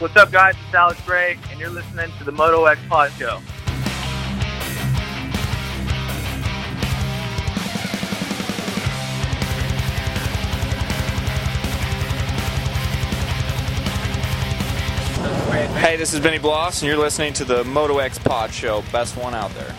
What's up, guys? It's Alex Ray, and you're listening to the Moto X Pod Show. Hey, this is Benny Bloss, and you're listening to the Moto X Pod Show, best one out there.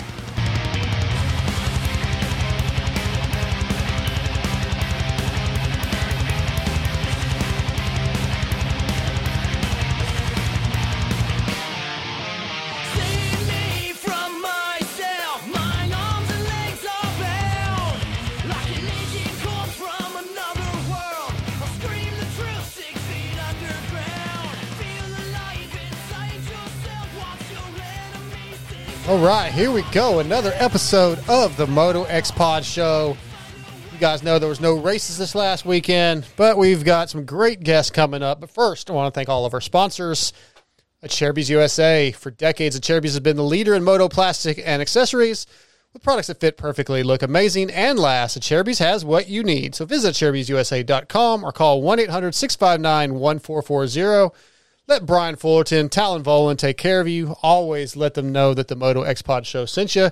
Right, here we go. Another episode of the Moto X Pod Show. You guys know there was no races this last weekend, but we've got some great guests coming up. But first, I want to thank all of our sponsors at USA. For decades, Acerbis has been the leader in moto plastic and accessories with products that fit perfectly, look amazing, and last. Acerbis has what you need. So visit AcerbisUSA.com or call 1 800 659 1440. Let Brian Fullerton, Talon Volan take care of you. Always let them know that the Moto X Pod show sent you.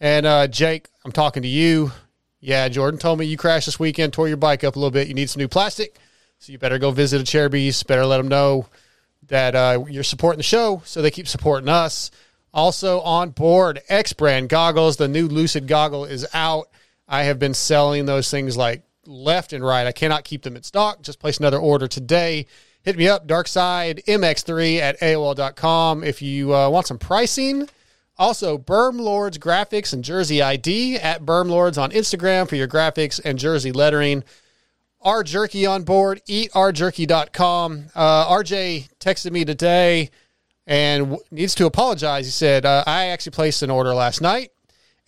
And uh, Jake, I'm talking to you. Yeah, Jordan told me you crashed this weekend, tore your bike up a little bit. You need some new plastic. So you better go visit a Acerbis. Better let them know that uh, you're supporting the show so they keep supporting us. Also on board, X brand goggles. The new Lucid goggle is out. I have been selling those things like left and right. I cannot keep them in stock. Just place another order today. Hit me up, Darkside MX3 at AOL.com if you uh, want some pricing. Also, Berm Lords Graphics and Jersey ID at Berm Lords on Instagram for your graphics and jersey lettering. R Jerky on board, eatrjerky.com. Uh, RJ texted me today and needs to apologize. He said, uh, I actually placed an order last night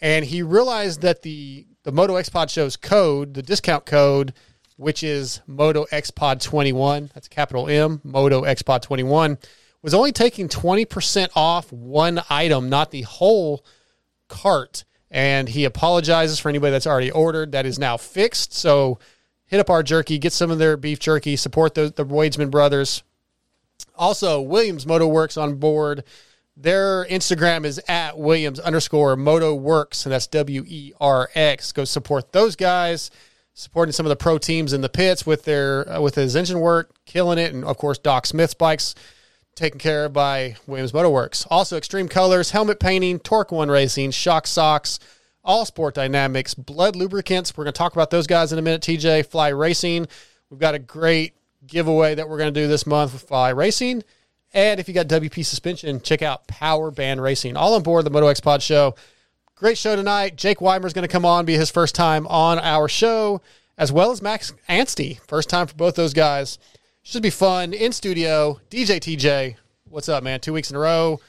and he realized that the, the Moto X Pod show's code, the discount code, which is Moto X Pod 21, that's capital M, Moto X Pod 21, was only taking 20% off one item, not the whole cart. And he apologizes for anybody that's already ordered. That is now fixed. So hit up R Jerky, get some of their beef jerky, support the, the Wadesman brothers. Also, Williams Moto Werx on board. Their Instagram is at Williams underscore Moto Werx, and that's W E R X. Go support those guys, supporting some of the pro teams in the pits with their uh, with his engine work, killing it, and of course Doc Smith's bikes taken care of by Williams Motorworks. Also, Extreme Colors, helmet painting, Torque One Racing, Shock Socks, All Sport Dynamics, Blud Lubricants. We're going to talk about those guys in a minute. TJ Fly Racing. We've got a great giveaway that we're going to do this month with Fly Racing. And if you got WP suspension, check out Power Band Racing. All on board the Moto X Pod show. Great show tonight. Jake Weimer's going to come on, be his first time on our show, as well as Max Anstie. First time for both those guys. Should be fun in studio. DJ TJ, what's up, man? Two weeks in a row.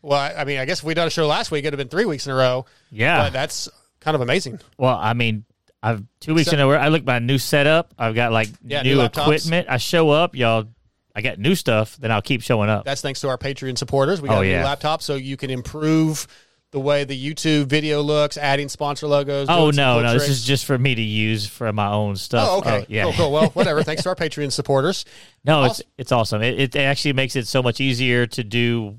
Well, I mean, I guess if we'd done a show last week, it'd have been three weeks in a row. Yeah. But that's kind of amazing. Well, I mean, I've two weeks in a row. I look at my new setup. I've got like Yeah, new, new equipment. I show up, y'all. I got new stuff. Then I'll keep showing up. That's thanks to our Patreon supporters. We oh, got Oh, a new yeah. laptop so you can improve the way the YouTube video looks, adding sponsor logos. oh no, no, this is just for me to use for my own stuff. Oh, okay. yeah. Cool, cool. Well, whatever. Thanks to our Patreon supporters. No, it's it's awesome. It, it actually makes it so much easier to do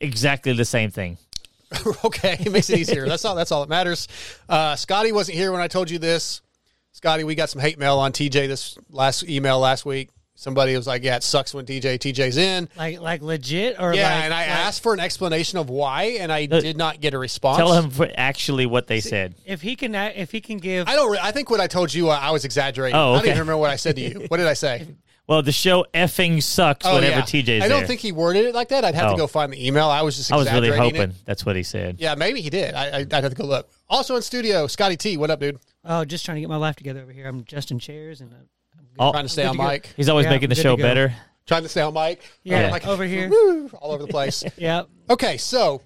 exactly the same thing. okay, it makes it easier. That's all. That's all that matters. Uh, Scotty wasn't here when I told you this. Scotty, we got some hate mail on TJ this last email last week. Somebody was like, "Yeah, it sucks when DJ TJ's in." Like like legit or yeah, like, and I like, asked for an explanation of why, and I Uh, did not get a response. Tell him for actually what they said. if he can if he can give I don't. Re- I think what I told you, uh, I was exaggerating. Oh, I don't even remember what I said to you. What did I say? Well, the show effing sucks Oh, whenever yeah. TJ's I don't there. think he worded it like that. I'd have to Oh. go find the email. I was just I was really hoping it. that's what he said. Yeah, maybe he did. I, I, I'd have to go look. Also in studio, Scotty T. What up, dude? oh just trying to get my life together over here. I'm adjusting chairs and uh, Oh, Trying to stay on to mic. he's always Yeah, making the good show go. better. Trying to stay on mic. yeah, Yeah. like over here. Woo, all over the place. Yep. Okay, so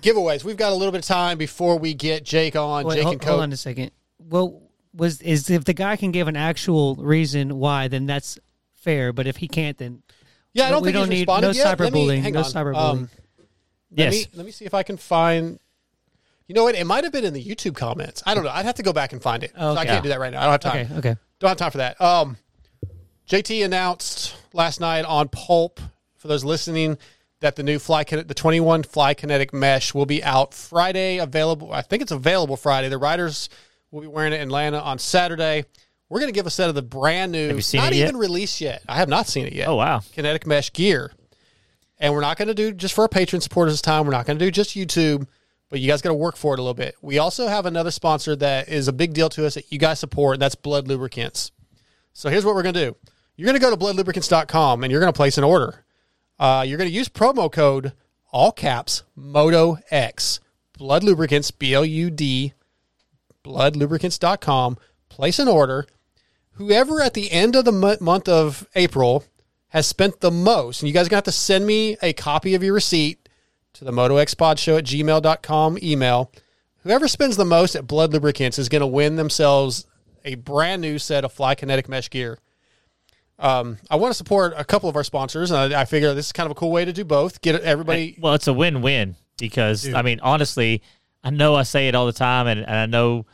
giveaways. We've got a little bit of time before we get Jake on. Wait, Jake hold, and hold Coke. on a second. Well, was is if the guy can give an actual reason why, then that's fair. But if he can't, then Yeah, I don't we think don't he's need responded no yet. Let me- cyberbullying. hang No on. cyberbullying. Um, let Yes. me let me see if I can find. You know what? It might have been in the YouTube comments. I don't know. I'd have to go back and find it. Oh, So I okay. can't do that right now. I don't have time. okay, okay. Don't have time for that. Um, JT announced last night on Pulp for those listening that the new fly the 21 fly kinetic mesh will be out Friday available I think it's available Friday. The riders will be wearing it in Atlanta on Saturday. We're going to give a set of the brand new Have you seen not it yet? even released yet. I have not seen it yet. Oh wow. kinetic mesh gear. And we're not going to do just for our patron supporters this time. We're not going to do just YouTube but you guys got to work for it a little bit. We also have another sponsor that is a big deal to us that you guys support and that's Blud Lubricants. So here's what we're going to do. You're going to go to bludlubricants.com and you're going to place an order. Uh, you're going to use promo code all caps Moto X Blud Lubricants B L U D bludlubricants.com. Place an order. Whoever at the end of the mo- month of April has spent the most, and you guys are going to have to send me a copy of your receipt to the MotoXPod at gmail.com email. Whoever spends the most at Blud Lubricants is going to win themselves a brand new set of Fly Kinetic mesh gear. Um, I want to support a couple of our sponsors, and I, I figure this is kind of a cool way to do both. Get everybody. Well, it's a win-win because I mean, honestly, I know I say it all the time, and, and I know,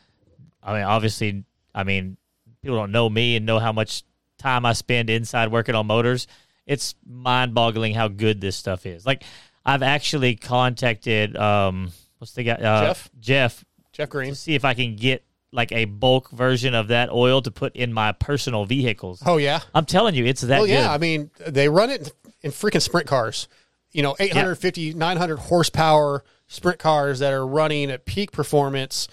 I mean, obviously, I mean, people don't know me and know how much time I spend inside working on motors. It's mind-boggling how good this stuff is. Like, I've actually contacted, um, what's the guy, uh, Jeff? Jeff, Jeff Green. to see if I can get like a bulk version of that oil to put in my personal vehicles. Oh yeah. I'm telling you, it's that Well, good. yeah. I mean, they run it in freaking sprint cars. You know, 850, 900 horsepower sprint cars that are running at peak performance.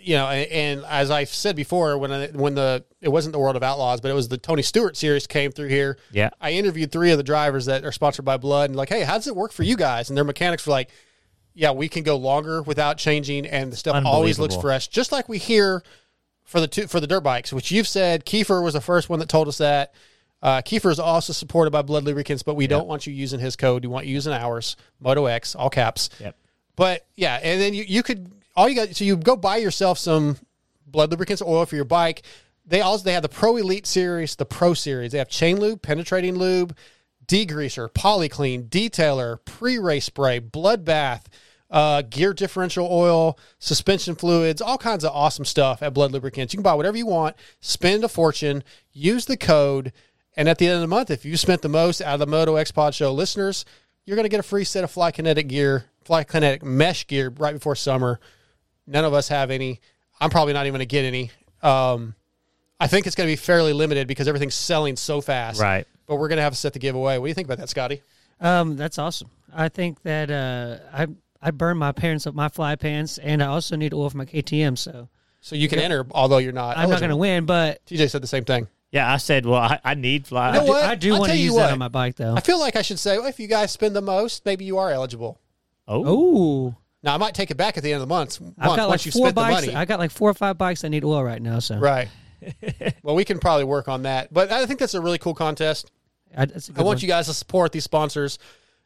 You know, and, and as I've said before, when I, when the it wasn't the World of Outlaws, but it was the Tony Stewart series came through here. Yeah. I interviewed three of the drivers that are sponsored by Blud, and like, hey, how does it work for you guys? And their mechanics were like, yeah, we can go longer without changing, and the stuff always looks fresh, just like we hear for the two, for the dirt bikes, which you've said. Kiefer was the first one that told us that. Uh, Kiefer is also supported by Blud Lubricants, but we don't want you using his code. We want you using ours, Moto X, all caps. Yep. But yeah, and then you, you could all you got so you go buy yourself some Blud Lubricants oil for your bike. They also they have the Pro Elite series, the Pro series. They have chain lube, penetrating lube, degreaser, polyclean, detailer, pre-race spray, blood bath, uh, gear differential oil, suspension fluids, all kinds of awesome stuff at Blud Lubricants. You can buy whatever you want, spend a fortune, use the code, and at the end of the month, if you spent the most out of the Moto X Pod Show listeners, you're going to get a free set of Fly Kinetic gear, Fly Kinetic mesh gear right before summer. None of us have any. I'm probably not even going to get any. Um, I think it's going to be fairly limited because everything's selling so fast. Right. But we're going to have a set to give away. What do you think about that, Scotty? Um, that's awesome. I think that uh, I I burned my parents of my fly pants, and I also need oil for my KTM. So So you can enter, although you're not. I'm not going to win, but TJ said the same thing. Yeah, I said, well, I, I need fly. You know I do, what? I do want to use what. that on my bike, though. I feel like I should say, well, if you guys spend the most, maybe you are eligible. Oh, Oh, Now I might take it back at the end of the month. month I've got once like you four bikes. I got like four or five bikes that need oil right now. So right. well, we can probably work on that. But I think that's a really cool contest. I, that's a I good want one. you guys to support these sponsors.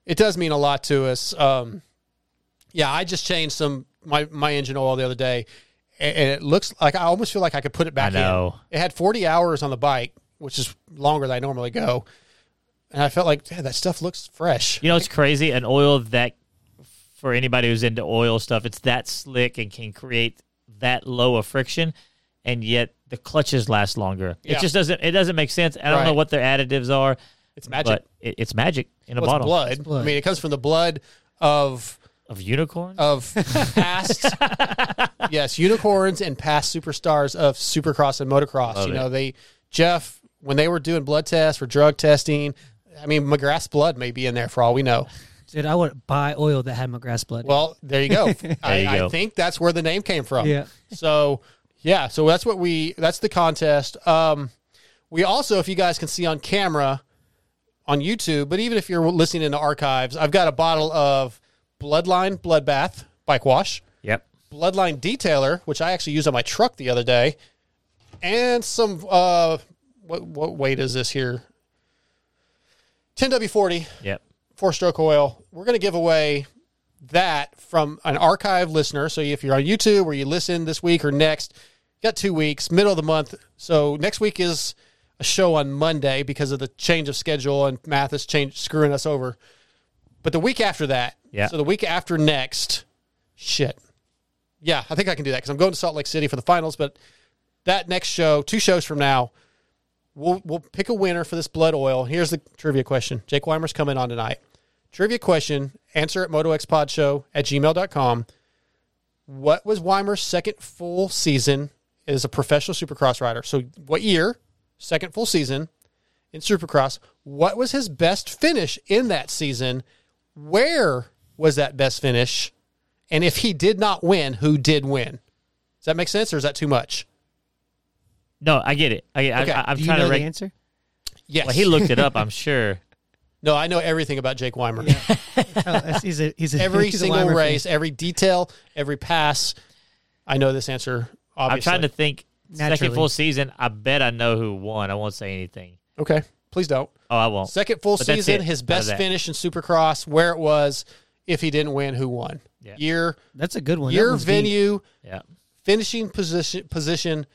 It does mean a lot to us. Um, yeah, I just changed some my my engine oil the other day, and, and it looks like I almost feel like I could put it back I know. in. It had 40 hours on the bike, which is longer than I normally go, and I felt like "Yeah, that stuff looks fresh. You know, it's crazy. An oil that, for anybody who's into oil stuff, it's that slick and can create that low of friction, and yet the clutches last longer. Yeah. It just doesn't. It doesn't make sense. I don't Right. know what their additives are. It's magic. but it, it's magic in a Well, it's bottle blood. blood. I mean, it comes from the blood of of unicorns? Of past yes unicorns and past superstars of supercross and motocross. Love you it. know they jeff when they were doing blood tests for drug testing i mean mcgrath's blood may be in there for all we know. Dude, I would buy oil that had McGrath's blood. well there you go. I, you I think that's where the name came from. Yeah. so yeah so that's what we that's the contest. Um we also if you guys can see on camera on youtube but even if you're listening in the archives i've got a bottle of bloodline bloodbath bike wash yep. Bloodline Detailer, which I actually used on my truck the other day, and some uh, what what weight is this here? 10W40 Yep. four stroke oil. We're going to give away that from an archive listener. So if you're on YouTube or you listen this week or next, you got two weeks, middle of the month. So next week is a show on Monday because of the change of schedule and Math is change screwing us over. But the week after that, Yeah. So the week after next, shit. Yeah, I think I can do that because I'm going to Salt Lake City for the finals. But that next show, two shows from now, we'll we'll pick a winner for this blood oil. Here's the trivia question. Jake Weimer's coming on tonight. Trivia question, answer at motoxpodshow at gmail.com. What was Weimer's second full season as a professional supercross rider? So what year, second full season in supercross, what was his best finish in that season? Where was that best finish? And if he did not win, who did win? Does that make sense or is that too much? No, I get it. I, Okay. I, I'm Do you trying know to. the Reg- answer? Yes. well, he looked it up. I'm sure. No, I know everything about Jake Weimer. Oh, he's a, he's a, every he's a single Weimer fan. race, every detail, every pass. I know this answer. Obviously. I'm trying to think. Second full season. I bet I know who won. I won't say anything. Okay, please don't. Oh, I won't. Second full But that's season, it. his Out of best that. finish in Supercross, where it was, if he didn't win, who won? Yeah. Year, That's a good one. That year, one's deep. venue, Yeah. finishing position, position.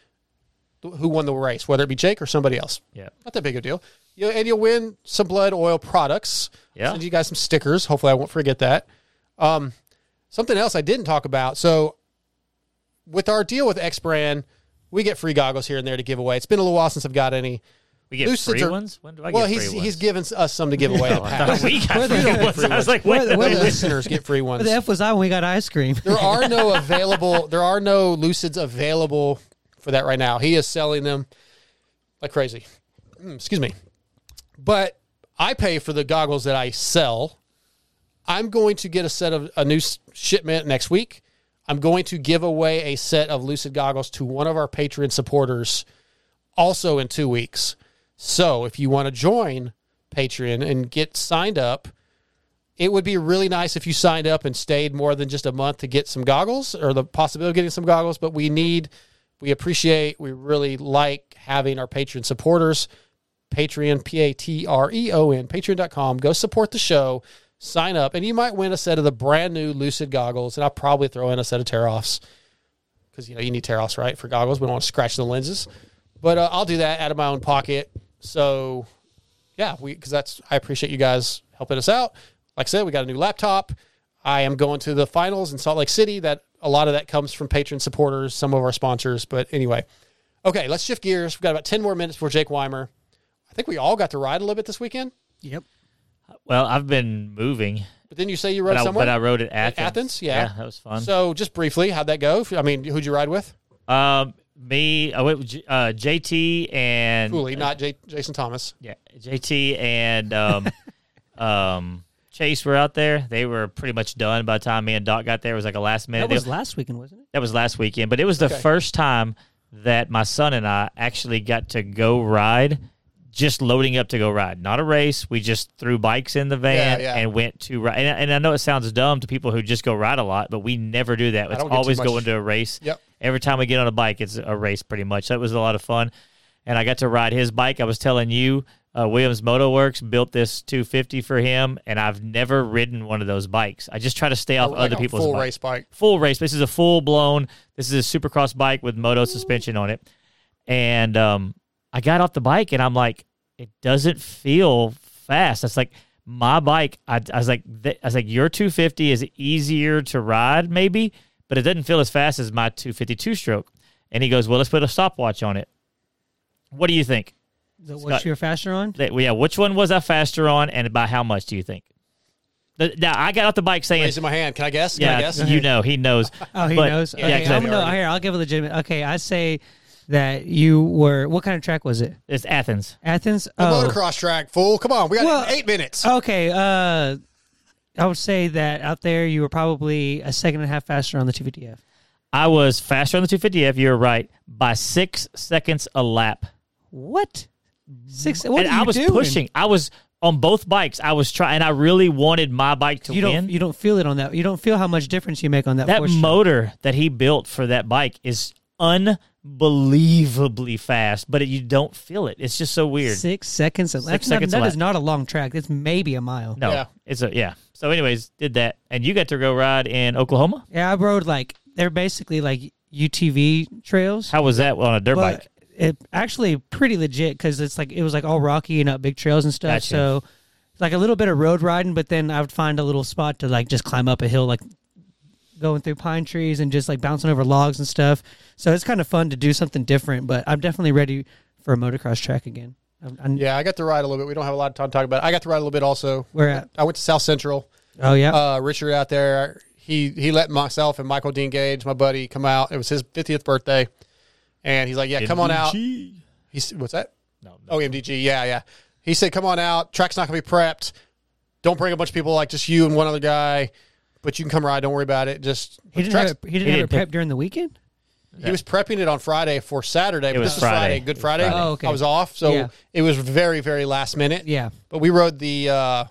Who won the race? Whether it be Jake or somebody else. Yeah. Not that big of a deal. You and you'll win some blood oil products. Yeah. Send you guys some stickers. Hopefully, I won't forget that. Um, something else I didn't talk about. So, with our deal with X Brand, we get free goggles here and there to give away. It's been a little while since I've got any. We get Lucids free are- ones. When do I well, get he's free he's ones? given us some to give away. in the I past. we got Where the- free ones. I was like, Where wait the- where the the- listeners get free ones. Where the F was I when we got ice cream? There are no available. There are no Lucids available for that right now. He is selling them like crazy. Mm, excuse me, but I pay for the goggles that I sell. I'm going to get a set of a new shipment next week. I'm going to give away a set of Lucid goggles to one of our Patreon supporters also in two weeks. So if you want to join Patreon and get signed up, it would be really nice if you signed up and stayed more than just a month to get some goggles or the possibility of getting some goggles. But we need, we appreciate, we really like having our Patreon supporters. Patreon, P A T R E O N, patreon.com. Go support the show, sign up, and you might win a set of the brand new Lucid goggles. And I'll probably throw in a set of tear offs because, you know, you need tear offs, right, for goggles. We don't want to scratch the lenses. But uh, I'll do that out of my own pocket. So, yeah, we because that's I appreciate you guys helping us out. Like I said, we got a new laptop. I am going to the finals in Salt Lake City. That a lot of that comes from patron supporters, some of our sponsors. But anyway, okay, let's shift gears. We've got about ten more minutes for Jake Weimer. I think we all got to ride a little bit this weekend. Yep. Well, I've been moving, But then you say you rode but I, somewhere. but I rode at Athens. Athens? Yeah. that was fun. so just briefly, how'd that go? I mean, who'd you ride with? um, me, I went with J- uh, JT and Cooley, not J- Jason Thomas. yeah, JT and um, um, Chase were out there. They were pretty much done by the time me and Doc got there. It was like a last minute. That was deal. last weekend, wasn't it? That was last weekend, but it was the Okay. first time that my son and I actually got to go ride, just loading up to go ride. Not a race. We just threw bikes in the van Yeah, yeah. and went to ride. And, and I know it sounds dumb to people who just go ride a lot, but we never do that. It's don't get too always going to a race. Yep. Every time we get on a bike, it's a race pretty much. That was a lot of fun. And I got to ride his bike. I was telling you, uh, Williams Moto Werx built this 250 for him, and I've never ridden one of those bikes. I just try to stay off Like other people's full bikes race bike. full race. This is a full blown. This is a supercross bike with moto suspension on it, and um, I got off the bike and I'm like, it doesn't feel fast. That's like my bike. I, I was like, th- I was like, your 250 is easier to ride maybe, but it doesn't feel as fast as my 252 stroke. And he goes, well, let's put a stopwatch on it. What do you think? The, Scott- what's your faster on? That, yeah, which one was I faster on, and by how much do you think? The- Now I got off the bike saying, Raising my hand. Can I guess? Can I yeah, guess? you know, he knows. Oh, he But- knows. yeah, Okay, 'cause I- I'm gonna, here, I'll give a legitimate. Okay, I say that you were. What kind of track was it? It's Athens. Athens. A Oh, motocross track, fool. Come on, we got Well- eight minutes. Okay. Uh, I would say that out there you were probably a second and a half faster on the 250F. I was faster on the 250F. You're right by six seconds a lap, What? Six. What and are you I was doing? pushing. I was on both bikes. I was trying, and I really wanted my bike to You win. don't. You don't feel it on that. You don't feel how much difference you make on that. that four-stroke. motor that he built for that bike is unbelievably fast, but it, you don't feel it. It's just so weird. Six seconds. That's Six not, seconds that lap. is not a long track. It's maybe a mile. No, Yeah. it's a yeah. So, anyways, did that, and you got to go ride in Oklahoma. Yeah, I rode like they're basically like UTV trails. How was that on a dirt but bike? it actually pretty legit because it's like it was like all rocky and up big trails and stuff. Gotcha. So like a little bit of road riding, but then I would find a little spot to like just climb up a hill, like going through pine trees and just like bouncing over logs and stuff. So it's kind of fun to do something different. But I'm definitely ready for a motocross track again. I'm, I'm- Yeah, I got to ride a little bit. We don't have a lot of time to talk about. it. I got to ride a little bit also. Where at? I went to South Central. Oh yeah. Uh, Richard out there. He he let myself and Michael Dean Gage, my buddy, come out. It was his 50th birthday, and he's like, "Yeah, come on out." He's what's that? No, no. Oh, MDG. Yeah, yeah. He said, "Come on out. Track's not gonna be prepped. Don't bring a bunch of people like just you and one other guy, but you can come ride. Don't worry about it. Just he didn't track's- have it, he didn't he have it didn't prep during the weekend. He was prepping it on Friday for Saturday. but was this was Friday. Friday. Good Friday. Friday. Oh, okay. I was off, so Yeah. it was very, very last minute. Yeah. But we rode the uh,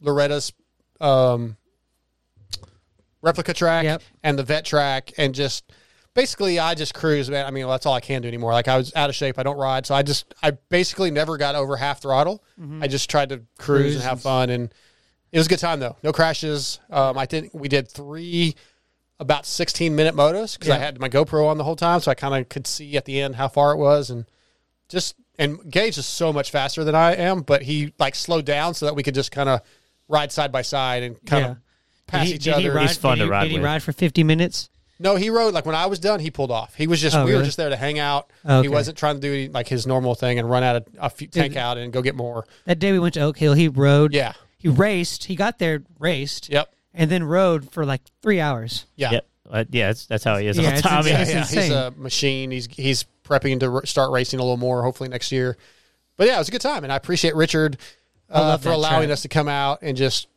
Loretta's um, replica track Yep. and the vet track, and just basically I just cruise, man. I mean, that's all I can do anymore. Like I was out of shape. I don't ride, so I just I basically never got over half throttle. I just tried to cruise, Mm-hmm. Cruise and have and- fun, and it was a good time though. No crashes. Um, I think we did three about 16 minute motos because I had my GoPro on the whole time, so I kind of could see at the end how far it was, and just and Gage is so much faster than I am, but he like slowed down so that we could just kind of ride side by side and kind Yeah. of pass he, each did he other. ride, He's fun did to he, ride Did he with. ride for 50 minutes? No, he rode like when I was done, he pulled off. He was just Oh, we were just there to hang out. Okay. He wasn't trying to do like his normal thing and run out of a few, tank out and go get more. That day we went to Oak Hill, he rode. Yeah. He raced. He got there, raced. Yep. And then rode for like three hours. Yeah. Yep. Uh, yeah, that's, that's how he is Yeah, all the it's time. insane. Yeah, It's yeah, he's a machine. He's he's prepping to r- start racing a little more, hopefully next year. But yeah, it was a good time, and I appreciate Richard uh, love for allowing track. us to come out and just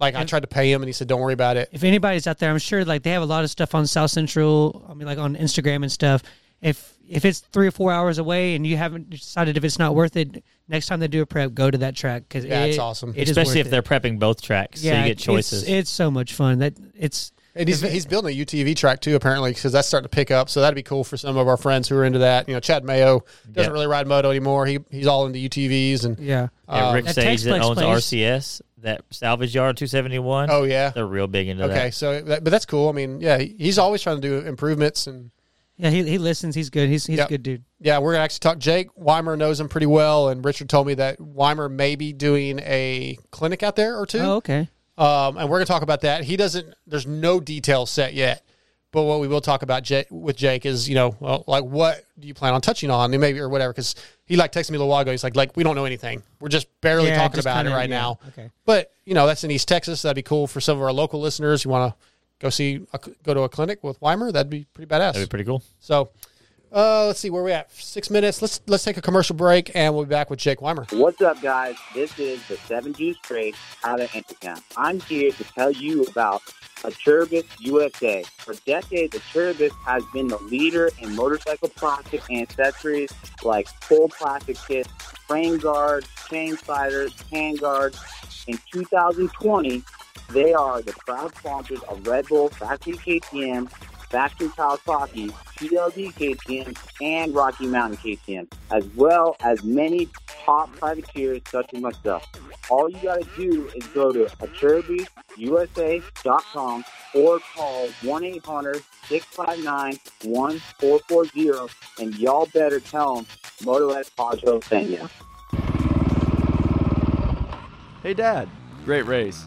like I tried to pay him, and he said, "Don't worry about it." If anybody's out there, I'm sure like they have a lot of stuff on South Central. I mean, like on Instagram and stuff. If if it's three or four hours away and you haven't decided if it's not worth it, next time they do a prep, go to that track because Yeah, it's awesome. It is Especially worth if they're prepping both tracks, so yeah, you get choices. It's, so much fun. That it's And he's, he's building a UTV track too, apparently, because that's starting to pick up. So that'd be cool for some of our friends who are into that. You know, Chad Mayo doesn't Yeah. really ride moto anymore. He he's all into UTVs and yeah. yeah, um, Rick That Sage that owns place- RCS, that salvage yard 271. oh yeah, they're real big into okay. that. So, that, but that's cool. I mean, yeah, he's always trying to do improvements and Yeah, he, he listens. He's good. He's he's Yep. a good dude. yeah, we're gonna actually talk. Jake Weimer knows him pretty well, and Richard told me that Weimer may be doing a clinic out there or two. Oh, okay. Um, and we're going to talk about that. He doesn't. There's no details set yet, but what we will talk about Jake, with Jake is, you know, well, like what do you plan on touching on, maybe or whatever. Because he like texted me a little while ago. He's like, like we don't know anything. We're just barely Yeah, talking just about kinda- it right yeah, now. okay. But you know, that's in East Texas. That'd be cool for some of our local listeners. You want to go see, a, go to a clinic with Weimer? That'd be pretty badass. That'd be pretty cool. so, uh, let's see where we at. Six minutes. Let's let's take a commercial break, and we'll be back with Jake Weimer. What's up, guys? This is the Seven Juice Trade out of Intertown. I'm here to tell you about Acerbis USA. For decades, Acerbis has been the leader in motorcycle plastic and accessories like full plastic kits, frame guards, chain sliders, hand guards. In 2020, they are the proud sponsors of Red Bull, Factory KTM, Factory Kawasaki, TLD KTM, and Rocky Mountain KTM, as well as many top privateers such as myself. All you got to do is go to AcerbisUSA.com or call 1-800-659-1440 and y'all better tell them Moto X Pod Show sent you. Hey, Dad. Great race.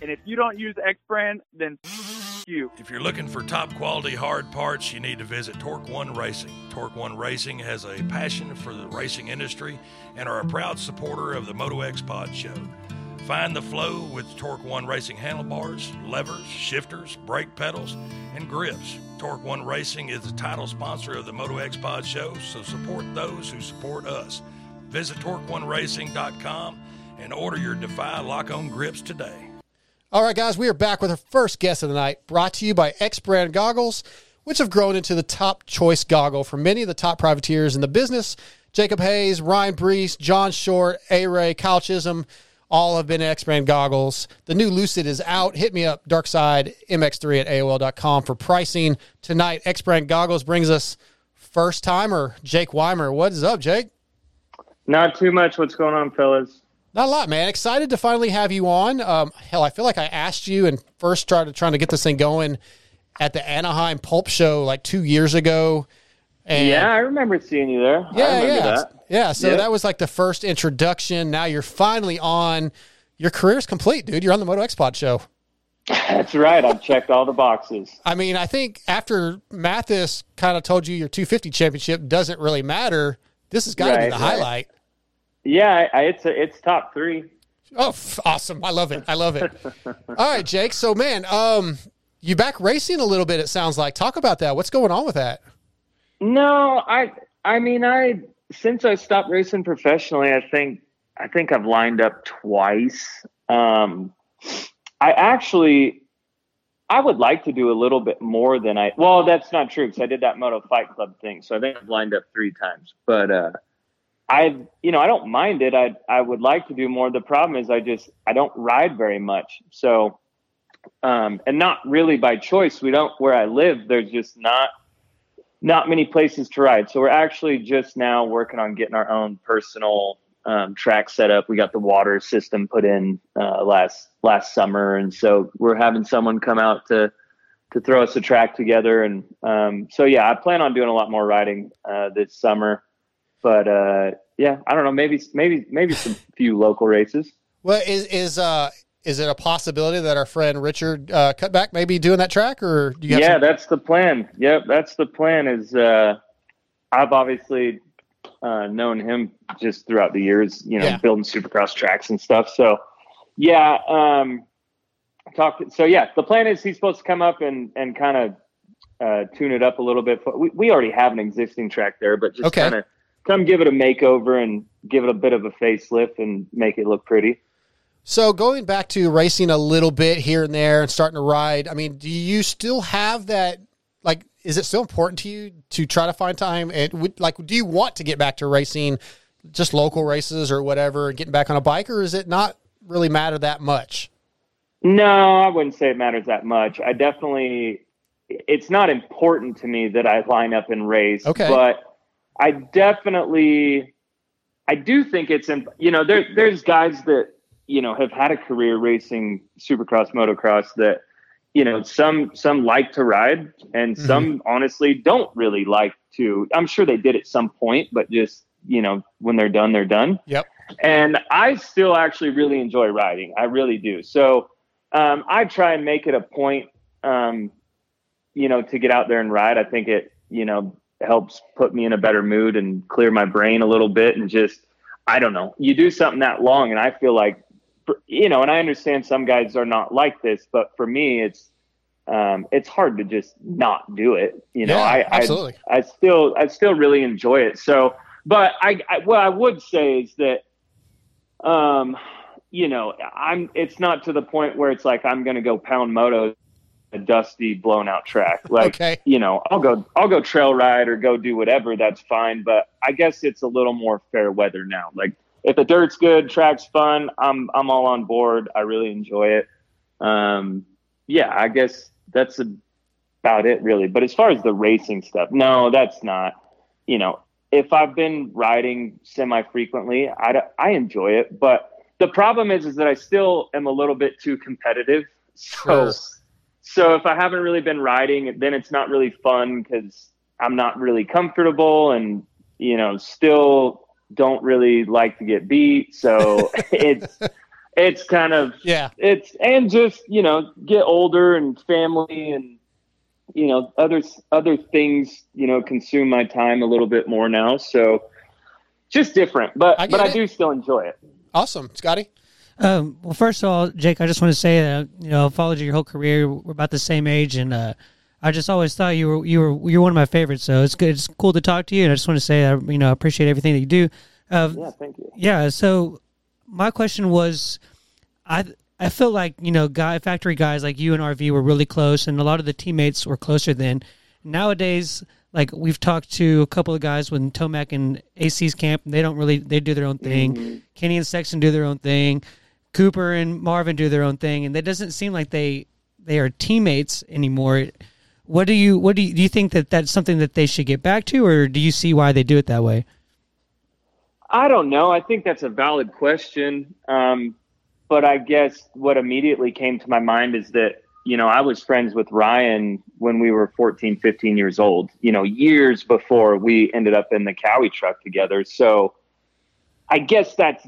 and if you don't use X brand, then you. If you're looking for top quality hard parts, you need to visit Torque One Racing. Torque One Racing has a passion for the racing industry and are a proud supporter of the Moto X Pod Show. Find the flow with Torque One Racing handlebars, levers, shifters, brake pedals, and grips. Torque One Racing is the title sponsor of the Moto X Pod Show, so support those who support us. Visit TorqueOneRacing.com and order your Defy lock on grips today. All right, guys, we are back with our first guest of the night, brought to you by X Brand Goggles, which have grown into the top choice goggle for many of the top privateers in the business. Jacob Hayes, Ryan Breece, John Short, A Ray, Kyle Chisholm, all have been X Brand Goggles. The new Lucid is out. Hit me up, Darkside MX3 at AOL.com for pricing. Tonight, X Brand Goggles brings us first timer, Jake Weimer. What is up, Jake? Not too much. What's going on, fellas? Not a lot, man. Excited to finally have you on. Um, hell, I feel like I asked you and first started trying to get this thing going at the Anaheim Pulp Show like two years ago. And yeah, I remember seeing you there. Yeah, yeah, that. yeah. So that was like the first introduction. Now you're finally on. Your career's complete, dude. You're on the Moto X Pod show. That's right. I've checked all the boxes. I mean, I think after Matthes kind of told you your 250 championship doesn't really matter, this has got to be the right. highlight. Yeah, I, I, it's a, it's top three. Oh, awesome! I love it. I love it. All right, Jake. So, man, um, you back racing a little bit. It sounds like. Talk about that. What's going on with that? No, I I mean I since I stopped racing professionally, I think I think I've lined up twice. Um, I actually I would like to do a little bit more than I. Well, that's not true because I did that Moto Fight Club thing, so I think I've lined up three times. But uh, I, you know, I don't mind it. I I would like to do more. The problem is I just I don't ride very much. So, um, and not really by choice. We don't where I live. There's just not not many places to ride. So we're actually just now working on getting our own personal um, track set up. We got the water system put in uh, last last summer, and so we're having someone come out to to throw us a track together. And um, so yeah, I plan on doing a lot more riding uh, this summer. But uh, yeah, I don't know. Maybe maybe maybe some few local races. Well, is is uh is it a possibility that our friend Richard uh, Cutback may be doing that track, or do you have yeah, some- that's the plan. Yep, that's the plan. Is uh, I've obviously uh, known him just throughout the years, you know, Yeah. building supercross tracks and stuff. So, yeah, um, talk. So yeah, the plan is he's supposed to come up and and kind of uh, tune it up a little bit. We we already have an existing track there, but just Okay. kind of come give it a makeover and give it a bit of a facelift and make it look pretty. So going back to racing a little bit here and there and starting to ride, I mean, do you still have that? Like, is it still important to you to try to find time? And would, like, do you want to get back to racing, just local races or whatever, and getting back on a bike, or is it not really matter that much? No, I wouldn't say it matters that much. I definitely, it's not important to me that I line up and race. Okay. But I definitely, I do think it's, in, you know, there, there's guys that, you know, have had a career racing supercross, motocross that, you know, some, some like to ride and Mm-hmm. some honestly don't really like to. I'm sure they did at some point, but just, you know, when they're done, they're done Yep. and I still actually really enjoy riding. I really do. So um, I try and make it a point, um, you know, to get out there and ride. I think it, you know, helps put me in a better mood and clear my brain a little bit and just, I don't know. You do something that long, and I feel like, you know, and I understand some guys are not like this, but for me, it's. Um, it's hard to just not do it. You know, Yeah, I, I. I still I still really enjoy it. So, but I, I what I would say is that, um, you know, I'm it's not to the point where it's like I'm going to go pound moto a dusty blown out track. Like, Okay. you know, I'll go I'll go trail ride or go do whatever. That's fine. But I guess it's a little more fair weather now. Like if the dirt's good, track's fun, I'm I'm all on board. I really enjoy it. Um, yeah, I guess that's about it really. But as far as the racing stuff, no, that's not. You know, if I've been riding semi frequently, I, I enjoy it. But the problem is, is that I still am a little bit too competitive. So, Sure. So if I haven't really been riding, then it's not really fun because I'm not really comfortable and, you know, still don't really like to get beat. So it's, it's kind of, Yeah. it's, and just, you know, get older and family and, you know, other, other things, you know, consume my time a little bit more now. So just different, but, I but I it. do still enjoy it. Awesome, Scotty. Um, well, first of all, Jake, I just want to say that you know, I've followed you your whole career. We're about the same age, and uh, I just always thought you were you were you're one of my favorites. So it's good. It's cool to talk to you, and I just want to say I you know I appreciate everything that you do. Uh, Yeah, thank you. yeah. So my question was, I I feel like you know, guy factory guys like you and RV were really close, and a lot of the teammates were closer then. Nowadays, like we've talked to a couple of guys when Tomac and AC's camp, they don't really they do their own thing. Kenny and Sexton do their own thing. Cooper and Marvin do their own thing, and it doesn't seem like they they are teammates anymore. What do you what do you, do you think that that's something that they should get back to, or do you see why they do it that way? I don't know. I think that's a valid question. Um, but I guess what immediately came to my mind is that, you know, I was friends with Ryan when we were 14, 15 years old, you know, years before we ended up in the Kawi truck together. So I guess that's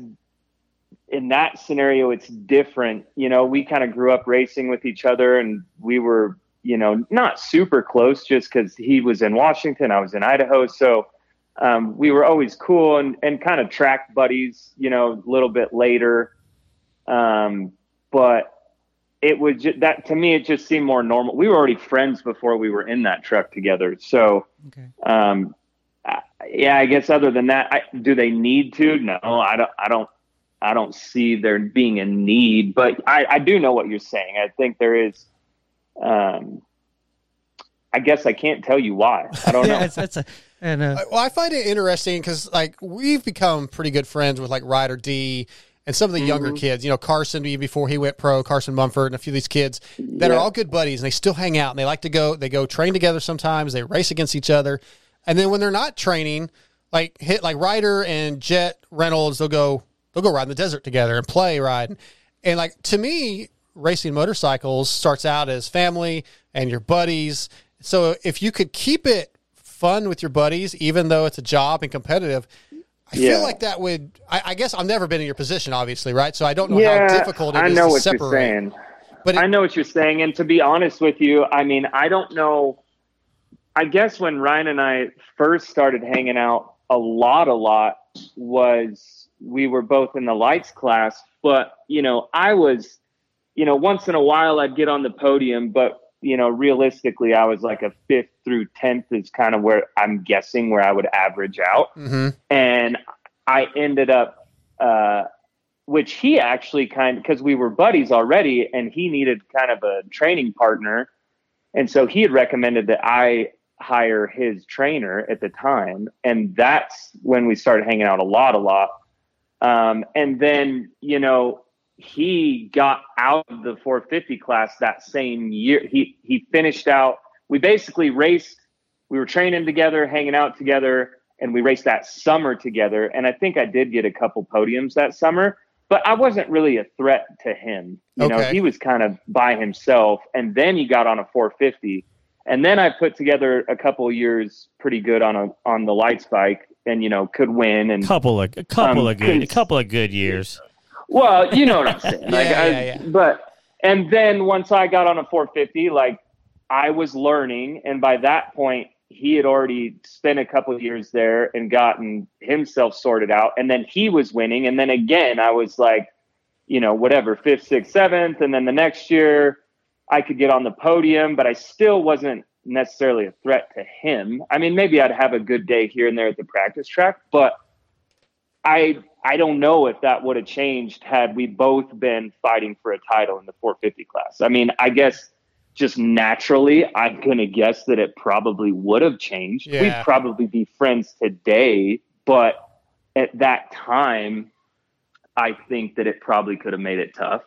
in that scenario, it's different. You know, we kind of grew up racing with each other and we were, you know, not super close just because he was in Washington, I was in Idaho. So, um, we were always cool and, and kind of track buddies, you know, a little bit later. Um, but it would ju- that to me, it just seemed more normal. We were already friends before we were in that truck together. So, um, yeah, I guess other than that, I, do they need to? No, I don't, I don't, I don't see there being a need, but I, I do know what you're saying. I think there is, um, I guess I can't tell you why. I don't know. yeah, it's, a and uh, Well, I find it interesting because like we've become pretty good friends with like Ryder D and some of the younger Mhm. kids. You know, Carson before he went pro, Carson Mumford, and a few of these kids that are all good buddies, and they still hang out and they like to go. They go train together sometimes. They race against each other, and then when they're not training, like hit like Ryder and Jett Reynolds, they'll go they'll go ride in the desert together and play ride. And like to me, racing motorcycles starts out as family and your buddies. So if you could keep it fun with your buddies, even though it's a job and competitive, I Yeah. feel like that would. I, I guess I've never been in your position, obviously, right? So I don't know yeah, how difficult it I is know to what separate. you're saying. But I know what you're saying, and to be honest with you, I mean, I don't know. I guess when Ryan and I first started hanging out a lot, a lot was we were both in the lights class, but you know, I was, you know, once in a while I'd get on the podium, but you know, realistically, I was like a fifth through tenth is kind of where I'm guessing where I would average out. Hmm and I ended up, uh, which he actually kind of because we were buddies already, and he needed kind of a training partner, and so he had recommended that I hire his trainer at the time, and that's when we started hanging out a lot, a lot. Um, and then you know he got out of the 450 class that same year. He he finished out. We basically raced. We were training together, hanging out together, and we raced that summer together. And I think I did get a couple podiums that summer, but I wasn't really a threat to him. You know, he was kind of by himself. And then he got on a 450. And then I put together a couple of years pretty good on a on the light spike, and you know could win. And couple of a couple Um, of good a couple of good years. well, you know what I'm saying. Like, Yeah, I, yeah, yeah. But and then once I got on a 450, like I was learning, and by that point, he had already spent a couple of years there and gotten himself sorted out, and then he was winning, and then again, I was like, you know, whatever, fifth, sixth, seventh, and then the next year, I could get on the podium, but I still wasn't necessarily a threat to him. I mean, maybe I'd have a good day here and there at the practice track, but I I don't know if that would have changed had we both been fighting for a title in the 450 class. I mean, I guess just naturally, I'm gonna guess that it probably would have changed. Yeah. We'd probably be friends today, but at that time, I think that it probably could have made it tough.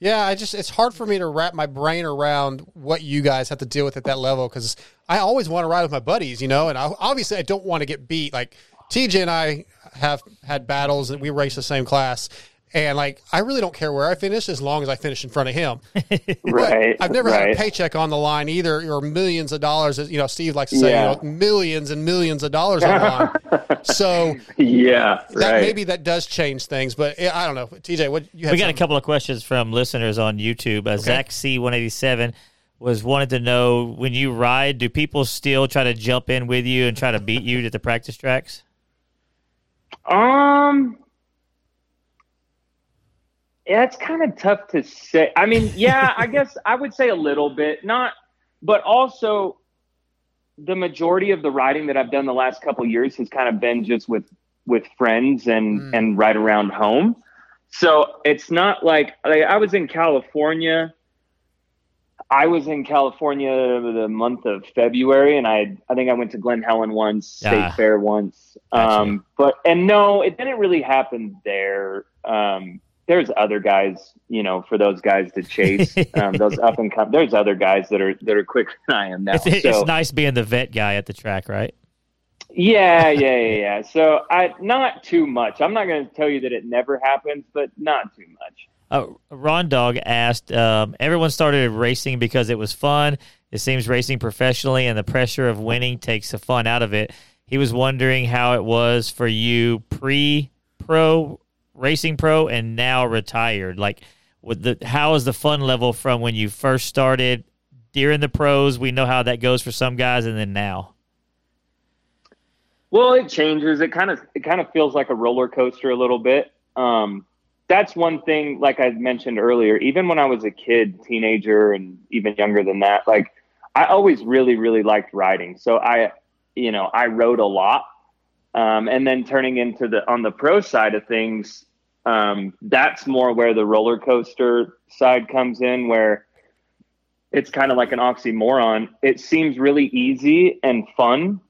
Yeah, I just it's hard for me to wrap my brain around what you guys have to deal with at that level because I always want to ride with my buddies, you know, and I, obviously I don't want to get beat. Like TJ and I have had battles and we race the same class, and like I really don't care where I finish as long as I finish in front of him. Right. I've never had a paycheck on the line either, or millions of dollars. As you know, Steve likes to say, Yeah. you know, millions and millions of dollars on the line. so Yeah, that right. maybe that does change things, but I don't know. TJ, what you have? We got a couple of questions from listeners on YouTube. Uh, Zach C one eighty seven was wanted to know when you ride, do people still try to jump in with you and try to beat you at the practice tracks? Um, yeah, it's kind of tough to say. I mean, yeah, I guess I would say a little bit, not, but also the majority of the writing that I've done the last couple of years has kind of been just with with friends and Mm. and right around home. so it's not like, like I was in California. I was in California the month of February, and I I think I went to Glen Helen once, State Ah. Fair once. Gotcha. Um, but and no, it didn't really happen there. Um, there's other guys, you know, for those guys to chase. um, those up and come. There's other guys that are that are quicker than I am now. It's, it's So- nice being the vet guy at the track, right? yeah, yeah, yeah, yeah. So I not too much. I'm not going to tell you that it never happens, but not too much. Uh, Ron Dog asked, um, everyone started racing because it was fun. It seems racing professionally and the pressure of winning takes the fun out of it. He was wondering how it was for you pre pro, racing pro, and now retired. Like, with the how is the fun level from when you first started during the pros? We know how that goes for some guys, and then now. Well, it changes. It kind of it kind of feels like a roller coaster a little bit. Um, that's one thing. Like I mentioned earlier, even when I was a kid, teenager, and even younger than that, like I always really really liked riding. So I, you know, I rode a lot. Um, and then turning into the on the pro side of things, um, that's more where the roller coaster side comes in, where it's kind of like an oxymoron. It seems really easy and fun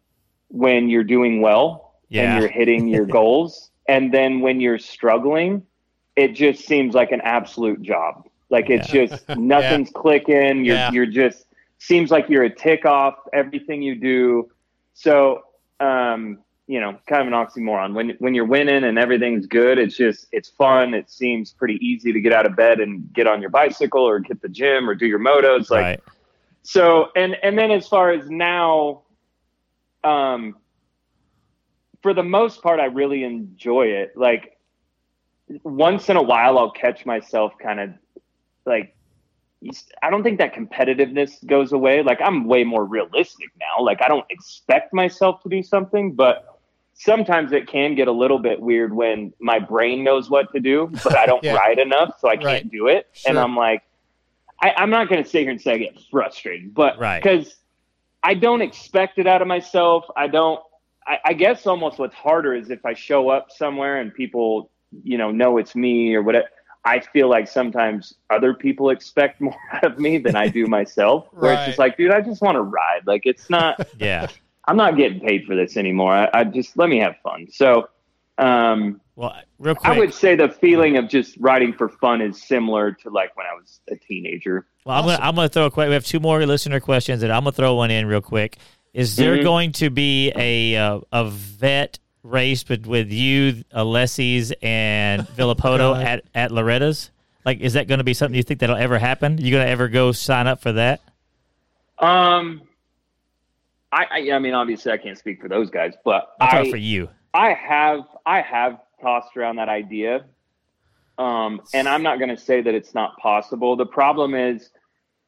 when you're doing well Yeah. and you're hitting your goals. And then when you're struggling, it just seems like an absolute job. Like it's Yeah. just nothing's clicking. You're Yeah. you're just seems like you're a tick off everything you do. So um, you know, kind of an oxymoron. When when you're winning and everything's good, it's just it's fun. It seems pretty easy to get out of bed and get on your bicycle or get the gym or do your motos. Like right. so and and then as far as now um for the most part i really enjoy it like once in a while i'll catch myself kind of like i don't think that competitiveness goes away like i'm way more realistic now like i don't expect myself to do something but sometimes it can get a little bit weird when my brain knows what to do but i don't Yeah. ride enough so i can't Right. do it and i'm like I, I'm not going to sit here and say I get frustrated, but Right. because I don't expect it out of myself. I don't. I, I guess almost what's harder is if I show up somewhere and people, you know, know it's me or whatever. I feel like sometimes other people expect more out of me than I do myself. Where it's just like, dude, I just want to ride. Like it's not. Yeah. I'm not getting paid for this anymore. I, I just let me have fun. So, um, Well, real quick. I would say the feeling of just riding for fun is similar to like when I was a teenager. Well, I'm gonna I'm gonna throw a quick. We have two more listener questions, and I'm gonna throw one in real quick. Is there Mhm. going to be a uh, a vet race with with you, Alessis, and Villopoto at at Loretta's? Like, is that going to be something you think that'll ever happen? You gonna ever go sign up for that? Um, I, I, I mean, obviously, I can't speak for those guys, but I'm I, for you. I have, I have tossed around that idea. Um, and I'm not going to say that it's not possible. The problem is,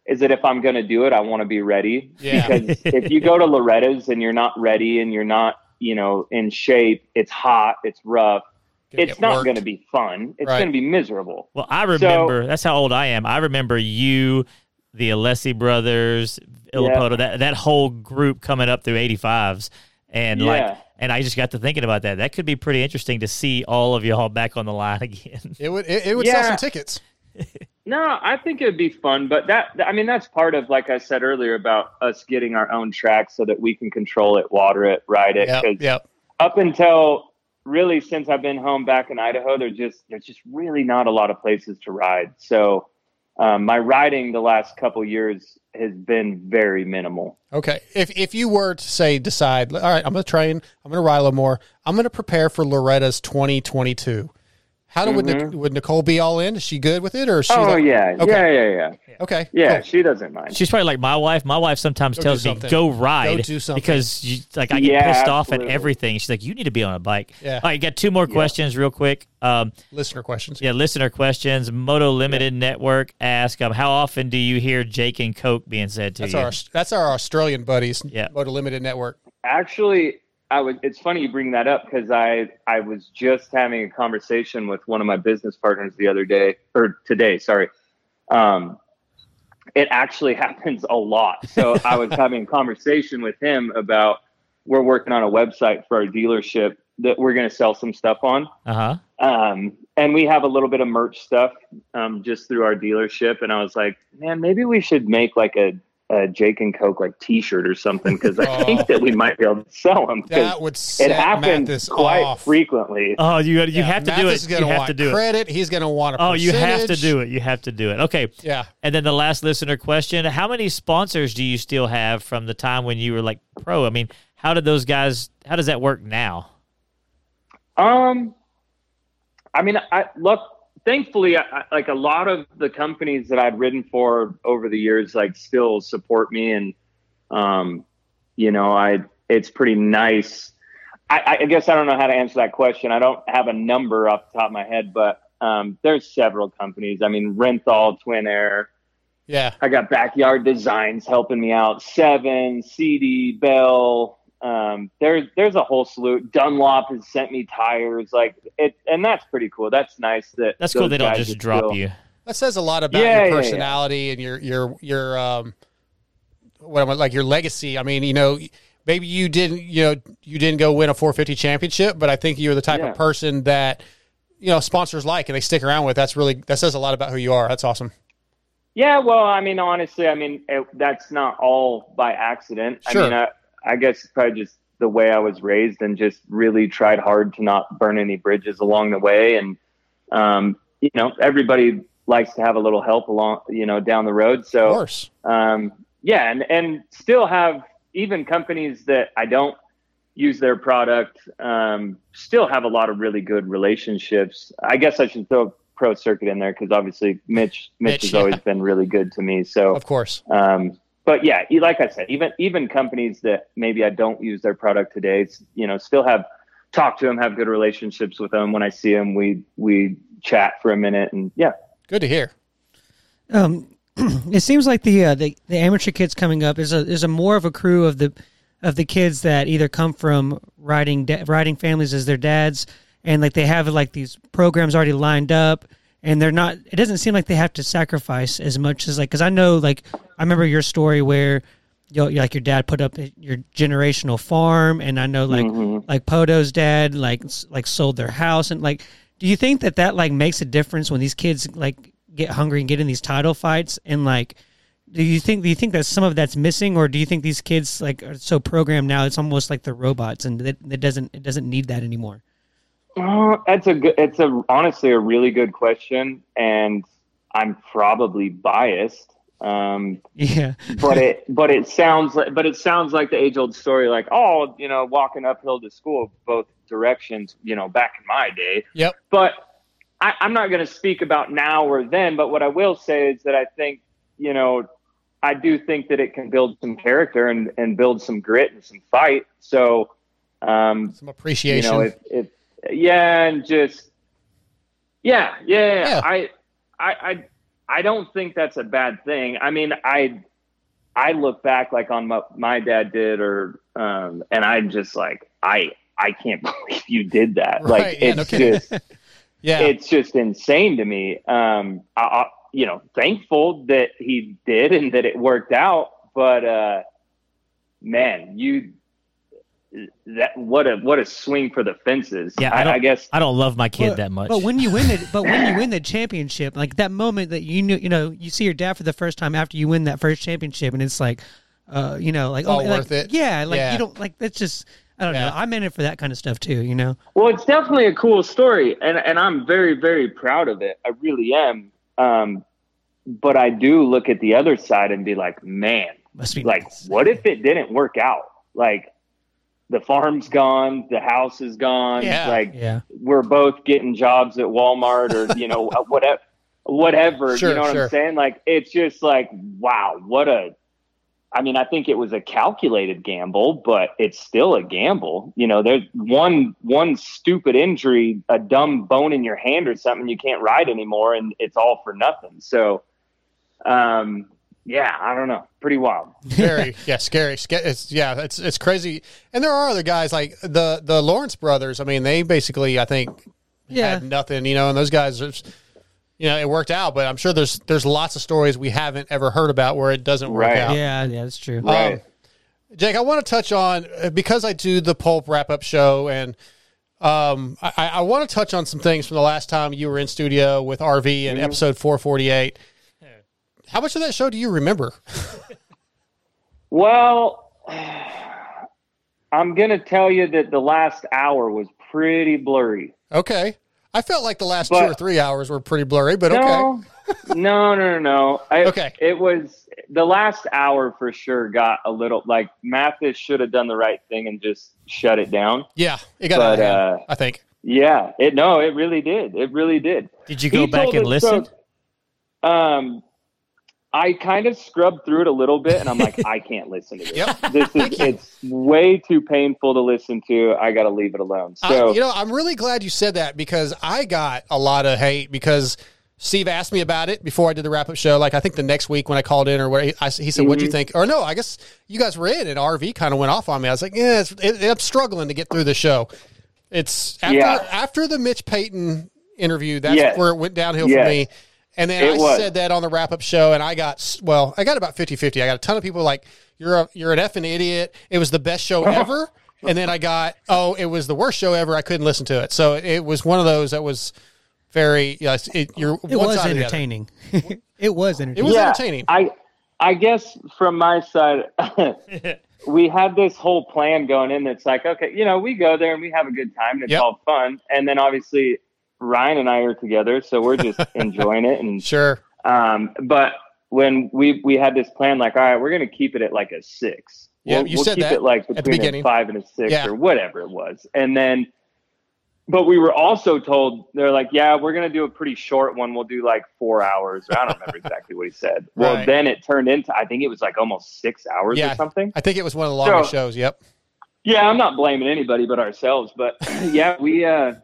is that if I'm going to do it, I want to be ready. Yeah. Because if you go to Loretta's and you're not ready and you're not, you know, in shape, it's hot, it's rough. Gonna it's not going to be fun. It's Right. going to be miserable. Well, I remember that's how old I am. I remember you, the Alessi brothers, Villopoto, that that whole group coming up through 85s, and Yeah. like, and I just got to thinking about that. That could be pretty interesting to see all of y'all back on the line again. It would it, it would sell some tickets. No, I think it would be fun, but that I mean that's part of like I said earlier about us getting our own track so that we can control it, water it, ride it. Yep, 'cause yep. Up until really since I've been home back in Idaho, there's just there's just really not a lot of places to ride. So um, my riding the last couple years has been very minimal. Okay. If if you were to say decide, all right, I'm going to train, I'm going to ride a little more, I'm going to prepare for Loretta's 2022. How do would, would Nicole be all in? Is she good with it, or is she? Mm-hmm. oh like- yeah, Okay. yeah, yeah, yeah, Okay. yeah. cool. She doesn't mind. She's probably like my wife. My wife sometimes Go tells me, "Go ride," Go do something. because you, like I get Yeah, pissed off at everything. She's like, "You need to be on a bike." Yeah. All right, got two more questions, real quick. Um, Listener questions. yeah, listener questions. Moto Limited Network ask, um, "How often do you hear Jake and Coke being said to That's you?" our that's our Australian buddies. Yeah. Moto Limited Network. Actually, I was. It's funny you bring that up because I I was just having a conversation with one of my business partners the other day or today. Sorry. Um, it actually happens a lot. So I was having a conversation with him about we're working on a website for our dealership that we're going to sell some stuff on. Uh huh. Um, and we have a little bit of merch stuff um, just through our dealership. And I was like, man, maybe we should make like a, a Jake and Coke like T-shirt or something because I Oh. think that we might be able to sell them. That would set it happens Matthes quite off. frequently. Oh, you you Yeah, have to do Matthes it. is gonna You have to do it. credit. He's going to want a Oh, you have to do it. You have to do it. Okay. Yeah. And then the last listener question: How many sponsors do you still have from the time when you were like pro? I mean, how did those guys? How does that work now? Um, I mean, I look. Thankfully, I, like a lot of the companies that I'd ridden for over the years, like still support me, and um, you know, I it's pretty nice. I, I guess I don't know how to answer that question. I don't have a number off the top of my head, but um, there's several companies. I mean, Renthal, Twin Air. Yeah. I got Backyard Designs helping me out. Seven, CD, Bell. Um, there's there's a whole slew. Dunlop has sent me tires, like it, and that's pretty cool. That's nice. That That's cool. They don't just drop still- you. That says a lot about Yeah, your yeah, yeah. personality and your your your um what am I like your legacy. I mean, you know, maybe you didn't you know you didn't go win a 450 championship, but I think you're the type Yeah. of person that you know sponsors like and they stick around with. That's really that says a lot about who you are. That's awesome. Yeah, well, I mean, honestly, I mean, it, that's not all by accident. Sure. I mean, I, I guess it's probably just the way I was raised and just really tried hard to not burn any bridges along the way. And, um, you know, everybody likes to have a little help along, you know, down the road. So, Of course. um, yeah, and, and still have even companies that I don't use their product, um, still have a lot of really good relationships. I guess I should throw pro circuit in there because obviously Mitch, Mitch, Mitch, has yeah. always been really good to me. So, Of course. um, but yeah, e- like I said, even even companies that maybe I don't use their product today, you know, still have talk to them, have good relationships with them. When I see them, we we chat for a minute, and yeah, Good to hear. Um, it seems like the, uh, the the amateur kids coming up is a is a more of a crew of the of the kids that either come from riding da- riding families as their dads, and like they have like these programs already lined up, and they're not. It doesn't seem like they have to sacrifice as much as like because I know like I remember your story where. You know, like your dad put up your generational farm, and I know like Mhm. like Poto's dad like like sold their house, and like, do you think that that like makes a difference when these kids like get hungry and get in these title fights and like do you think do you think that some of that's missing or do you think these kids like are so programmed now it's almost like they're robots and it, it doesn't it doesn't need that anymore Uh, that's a good. It's a honestly a really good question, and I'm probably biased. Um, yeah but it but it sounds like but it sounds like the age old story, like oh, you know, walking uphill to school both directions. You know, back in my day. Yep. But I, I'm not going to speak about now or then. But what I will say is that I think you know I do think that it can build some character and and build some grit and some fight. So um, Some appreciation. you know, if, if yeah, and just yeah, yeah, yeah. Yeah. I, I, I, I don't think that's a bad thing. I mean, I, I look back like on what my dad did, or um, and I'm just like, I, I can't believe you did that. Right, Like yeah, it's no just, yeah. it's just insane to me. Um, I, I, you know, thankful that he did and that it worked out, but uh, man, you. That what a what a swing for the fences. Yeah, I I, don't- I guess I don't love my kid but, that much. but when you win it but when you win the championship like that moment that you knew you know you see your dad for the first time after you win that first championship and it's like uh you know like It's all oh like, worth it. yeah like Yeah. you don't like that's just i don't Yeah. know i'm in it for that kind of stuff too you know Well, it's definitely a cool story, and and I'm very very proud of it. I really am. Um, but I do look at the other side and be like, man, must be like, what if it didn't work out? Like, the farm's gone, the house is gone. Yeah. Like, yeah we're both getting jobs at Walmart or you know whatever, whatever. Sure, you know what sure. I'm saying? Like, it's just like, wow, what a. I mean, I think it was a calculated gamble, but it's still a gamble. You know, there's one one stupid injury, a dumb bone in your hand or something, you can't ride anymore, and it's all for nothing. So, um, yeah, I don't know, pretty wild. Very yeah, scary. It's yeah, it's it's crazy. And there are other guys like the the Lawrence brothers. I mean, they basically I think yeah had nothing, you know, and those guys are you know, it worked out, but I'm sure there's there's lots of stories we haven't ever heard about where it doesn't work Right. out. yeah yeah that's true Right. Um, Jake, I want to touch on uh, because I do the pulp wrap up show, and Um, I, I want to touch on some things from the last time you were in studio with RV and episode 448. How much of that show do you remember? Well, I'm gonna tell you that the last hour was pretty blurry. Okay. I felt like the last two or three hours were pretty blurry, but okay. No, no, no, no, no. I, Okay. It was the last hour for sure. Got a little like Matthes should have done the right thing and just shut it down. Yeah, it got But, out of hand, uh, I think. Yeah, it no, it really did. It really did. Did you go He back and listen? so- um, I kind of scrubbed through it a little bit, and I'm like, I can't listen to this. Yep. This is it's way too painful to listen to. I got to leave it alone. I- So you know, I'm really glad you said that because I got a lot of hate because Steve asked me about it before I did the wrap up show. Like I think the next week when I called in or where he, I, he said, "What'd you Mhm. think?" Or no, I guess you guys were in and RV kind of went off on me. I was like, "Yeah, it's, it, I'm struggling to get through the show." It's after Yeah. after the Mitch Payton interview. That's Yes. where it went downhill Yes. for me. And then It I was. said that on the wrap up show, and I got well, I got about 50-50. I got a ton of people like, "You're a you're an effing idiot." It was the best show ever. And then I got, "Oh, it was the worst show ever. I couldn't listen to it." So it was one of those that was very yes. It, you're It one was side or the other. entertaining. it was entertaining. It was Yeah, entertaining. I I guess from my side, we had this whole plan going in. That's like, okay, you know, we go there and we have a good time and it's Yep. all fun. And then obviously Ryan and I are together, so we're just enjoying it. And Sure. um, but when we we had this plan, like, all right, we're gonna keep it at like a six. Yeah, we'll, you we'll said keep that it like between a five and a six Yeah. or whatever it was, and then. But we were also told they're like, yeah, we're gonna do a pretty short one. We'll do like four hours. Or I don't remember exactly what he said. Well, Right. then it turned into I think it was like almost six hours Yeah. or something. I think it was one of the longest So- shows. Yep. Yeah, I'm not blaming anybody but ourselves, but yeah, we uh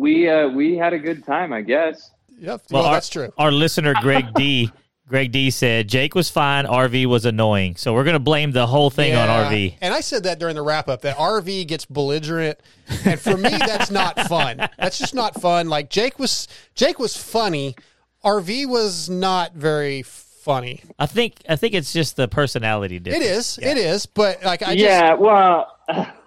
we uh we had a good time, I guess. Yep. Well, Well, our, that's true. Our listener Greg D. Greg D said Jake was fine, RV was annoying. So we're gonna blame the whole thing on RV. And I said that during the wrap up that RV gets belligerent, and for me, that's not fun. That's just not fun. Like Jake was, Jake was funny. RV was not very funny. I think I think it's just the personality It difference. is, it is, but like I just, yeah, well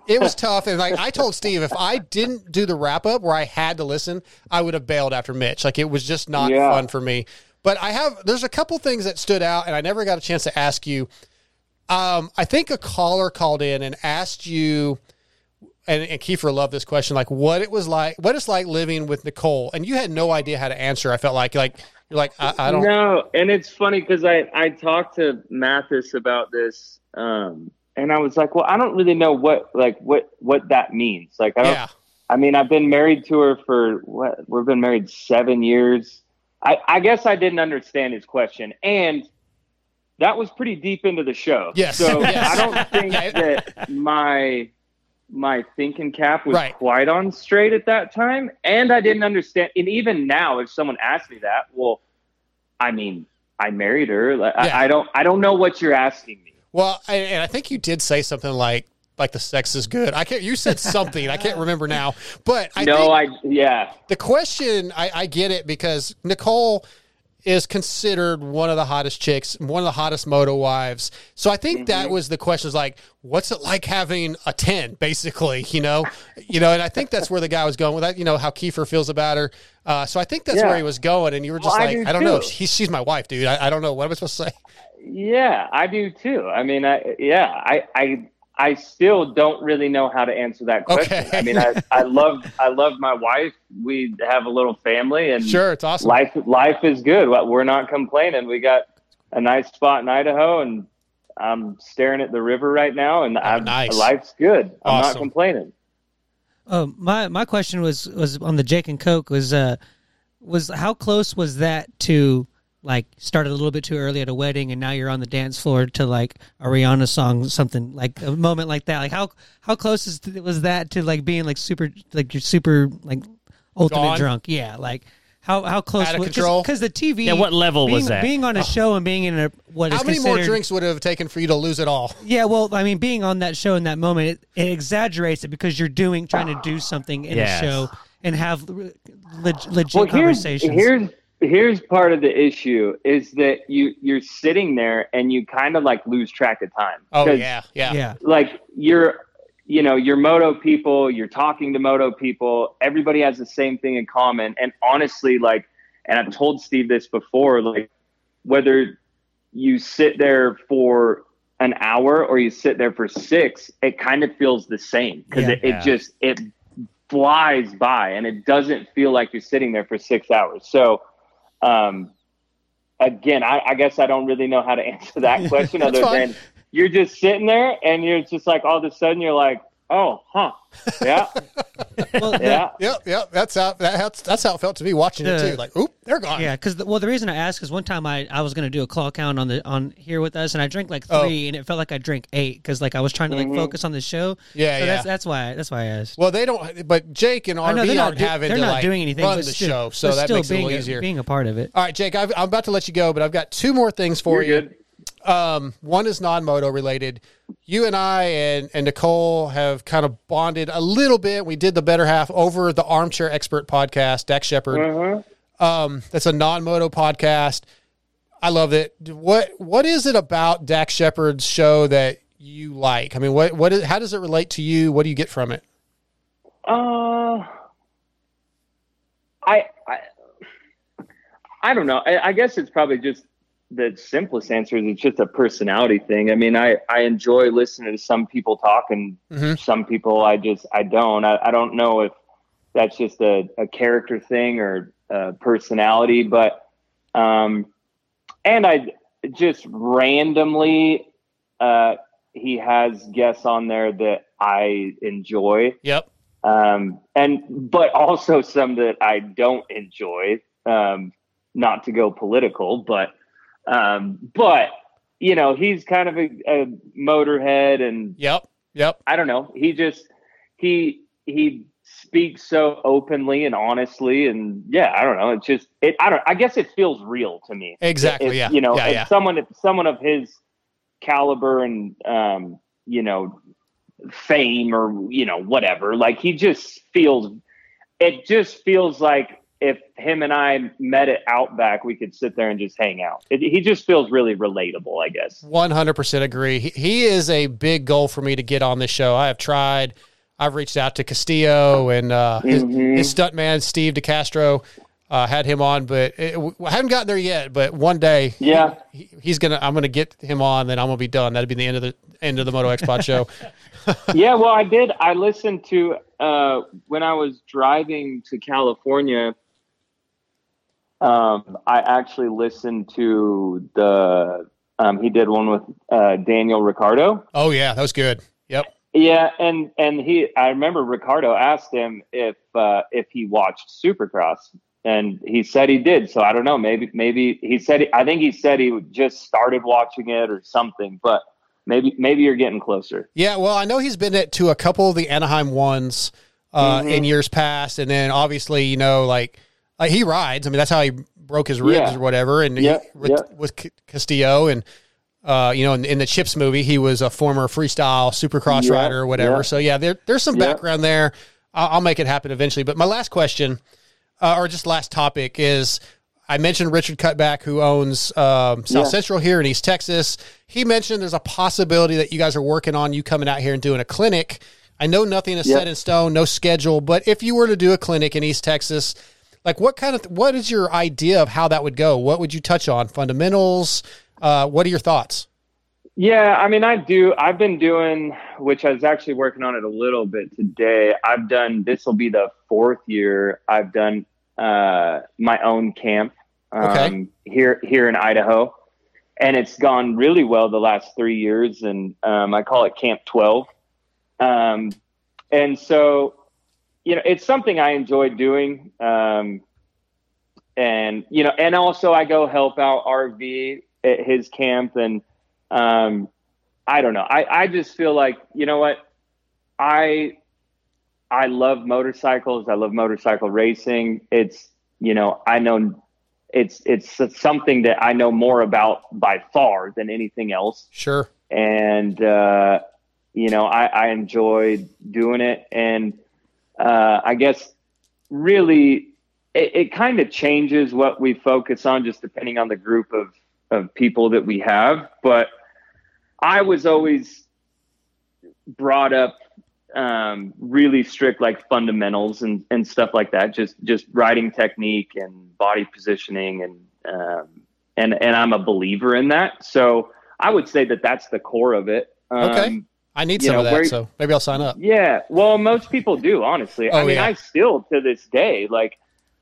it was tough. And like I told Steve, if I didn't do the wrap up where I had to listen, I would have bailed after Mitch. Like it was just not Yeah. fun for me. But I have there's a couple things that stood out, and I never got a chance to ask you. Um, I think a caller called in and asked you, and, and Kiefer loved this question, like what it was like, what it's like living with Nicole, and you had no idea how to answer. I felt like like you're like I, I don't. know, and it's funny because I I talked to Matthes about this, um, and I was like, well, I don't really know what like what what that means. Like, I don't. Yeah, I mean, I've been married to her for what? We've been married seven years. I, I guess I didn't understand his question, and that was pretty deep into the show. Yes. So Yes. I don't think that my my thinking cap was Right. quite on straight at that time, and I didn't understand. And even now, if someone asks me that, well, I mean, I married her. Like, Yeah. I, I don't. I don't know what you're asking me. Well, I, and I think you did say something like like the sex is good. I can't. You said something. I can't remember now, but I no, I yeah. the question I, I get it because Nicole is considered one of the hottest chicks, one of the hottest moto wives. So I think that was the question is like, what's it like having a 10 basically, you know, you know, and I think that's where the guy was going with that, you know, how Kiefer feels about her. Uh, so I think that's Yeah. where he was going. And you were just Well, I like, do I, don't know. too. She's, my wife, dude. I, I don't know. What I'm I supposed to say? Yeah, I do too. I mean, I yeah, I I I still don't really know how to answer that question. Okay. I mean, I I love I love my wife. We have a little family, and Sure. It's awesome. life life is good. Well, We're not complaining. We got a nice spot in Idaho, and I'm staring at the river right now, and I'm, Oh, nice. life's good. I'm not complaining. Oh, my my question was was on the Jake and Coke was uh was how close was that to like started a little bit too early at a wedding and now you're on the dance floor to like a Rihanna song something like a moment like that like how how close is was that to like being like super like you're super like ultimate Gone? drunk yeah like how how close Out of was- control? because the TV Yeah, what level being, was that? being on a oh. show and being in a what How many more drinks would it have taken for you to lose it all? yeah, well, I mean, being on that show in that moment, it, it exaggerates it because you're doing, trying to do something in Yes. a show and have uh, leg, legit well, here's, conversations. here's here's part of the issue is that you you're sitting there and you kind of like lose track of time. Oh 'Cause yeah. Yeah. yeah, like you're you know, you're moto people, you're talking to moto people, everybody has the same thing in common. And honestly, like, and I've told Steve this before, like, whether you sit there for an hour or you sit there for six, it kind of feels the same because Yeah. it, it Yeah. just, it flies by and it doesn't feel like you're sitting there for six hours. So, um, again, I, I guess I don't really know how to answer that question other than you're just sitting there and you're just like all of a sudden you're like, oh, huh, yeah, Well, the- yeah. Yep, yep. That's how that's that's how it felt to me watching it too. Like, oop, they're gone. Yeah, because well, the reason I asked is one time I, I was gonna do a claw count on the on here with us, and I drank like Oh. three, and it felt like I drank eight because like I was trying to like mm-hmm. focus on the show. Yeah, so yeah. That's that's why that's why I asked. Well, they don't. But Jake and I know RV they're not aren't do- having they're to not like doing anything, run the still- show, so that still makes it a being little easier. being a part of it. All right, Jake, I've, I'm about to let you go, but I've got two more things for You're you. good. Um, one is non-moto related. You and I and, and Nicole have kind of bonded a little bit. We did the better half over the Armchair Expert podcast, Dax Shepard. Mhm. Um, that's a non-moto podcast. I love it. What what is it about Dax Shepard's show that you like? I mean, what what is, how does it relate to you? What do you get from it? Uh, I, I, I don't know. I, I guess it's probably just the simplest answer is it's just a personality thing. I mean, I, I enjoy listening to some people talk and Mhm. some people I just, I don't, I, I don't know if that's just a, a character thing or a personality, but, um, and I just randomly, uh, he has guests on there that I enjoy Yep. um, and but also some that I don't enjoy. Um, not to go political, but um, but you know he's kind of a, a motorhead, and Yep. Yep. I don't know. He just he he speaks so openly and honestly, and yeah, I don't know. It's just it. I don't. I guess it feels real to me. Exactly, yeah. You know, Yeah, yeah. someone someone of his caliber and um, you know fame or you know whatever like he just feels it just feels like if him and i met at outback we could sit there and just hang out it, he just feels really relatable i guess One hundred percent agree. He, he is a big goal for me to get on this show. I have tried. I've reached out to Castillo and uh, his, Mhm. his stuntman Steve DeCastro. Uh, had him on, but it, I haven't gotten there yet. But one day, yeah he, he's gonna. I'm gonna get him on, then I'm gonna be done. That'd be the end of the end of the Moto X Pod show. yeah well i did i listened to uh when i was driving to california um i actually listened to the um he did one with uh daniel ricciardo Oh yeah, that was good. Yep. Yeah, and and he, I remember Ricciardo asked him if uh, if he watched Supercross, and he said he did. So I don't know, maybe maybe he said I think he said he just started watching it or something, but maybe maybe you're getting closer. Yeah, well, I know he's been at, to a couple of the Anaheim ones uh, Mhm. in years past, and then obviously, you know, like, like he rides. I mean, that's how he broke his ribs Yeah. or whatever. And Yeah, he, with, yeah. with Castillo, and uh, you know, in, in the Chips movie, he was a former freestyle supercross Yeah, rider or whatever. So yeah, there, there's some background there. I'll, I'll make it happen eventually. But my last question, uh, or just last topic, is I mentioned Richard Cutback, who owns um, South. Central here in East Texas. He mentioned there's a possibility that you guys are working on you coming out here and doing a clinic. I know nothing is set in stone, no schedule, but if you were to do a clinic in East Texas, like what kind of what is your idea of how that would go? What would you touch on? Fundamentals? Uh, what are your thoughts? Yeah, I mean, I do. I've been doing, which I was actually working on it a little bit today. I've done. This will be the fourth year I've done uh, my own camp um, Okay. here here in Idaho, and it's gone really well the last three years. And um, I call it Camp Twelve. Um, and so, you know, it's something I enjoy doing. Um, and you know, and also I go help out RV at his camp and um, I don't know. I, I just feel like, you know what? I, I love motorcycles. I love motorcycle racing. It's, you know, I know it's, it's something that I know more about by far than anything else. Sure. And, uh, you know, I, I enjoy doing it. And, uh, I guess really it, it kind of changes what we focus on just depending on the group of, of people that we have. But I was always brought up um, really strict like fundamentals and, and stuff like that. Just just riding technique and body positioning and um, and and I'm a believer in that. So I would say that that's the core of it. Um, Okay. I need some know, of that, where- so maybe I'll sign up. Yeah, well, most people do, honestly. I Oh, mean, yeah. I still to this day, like,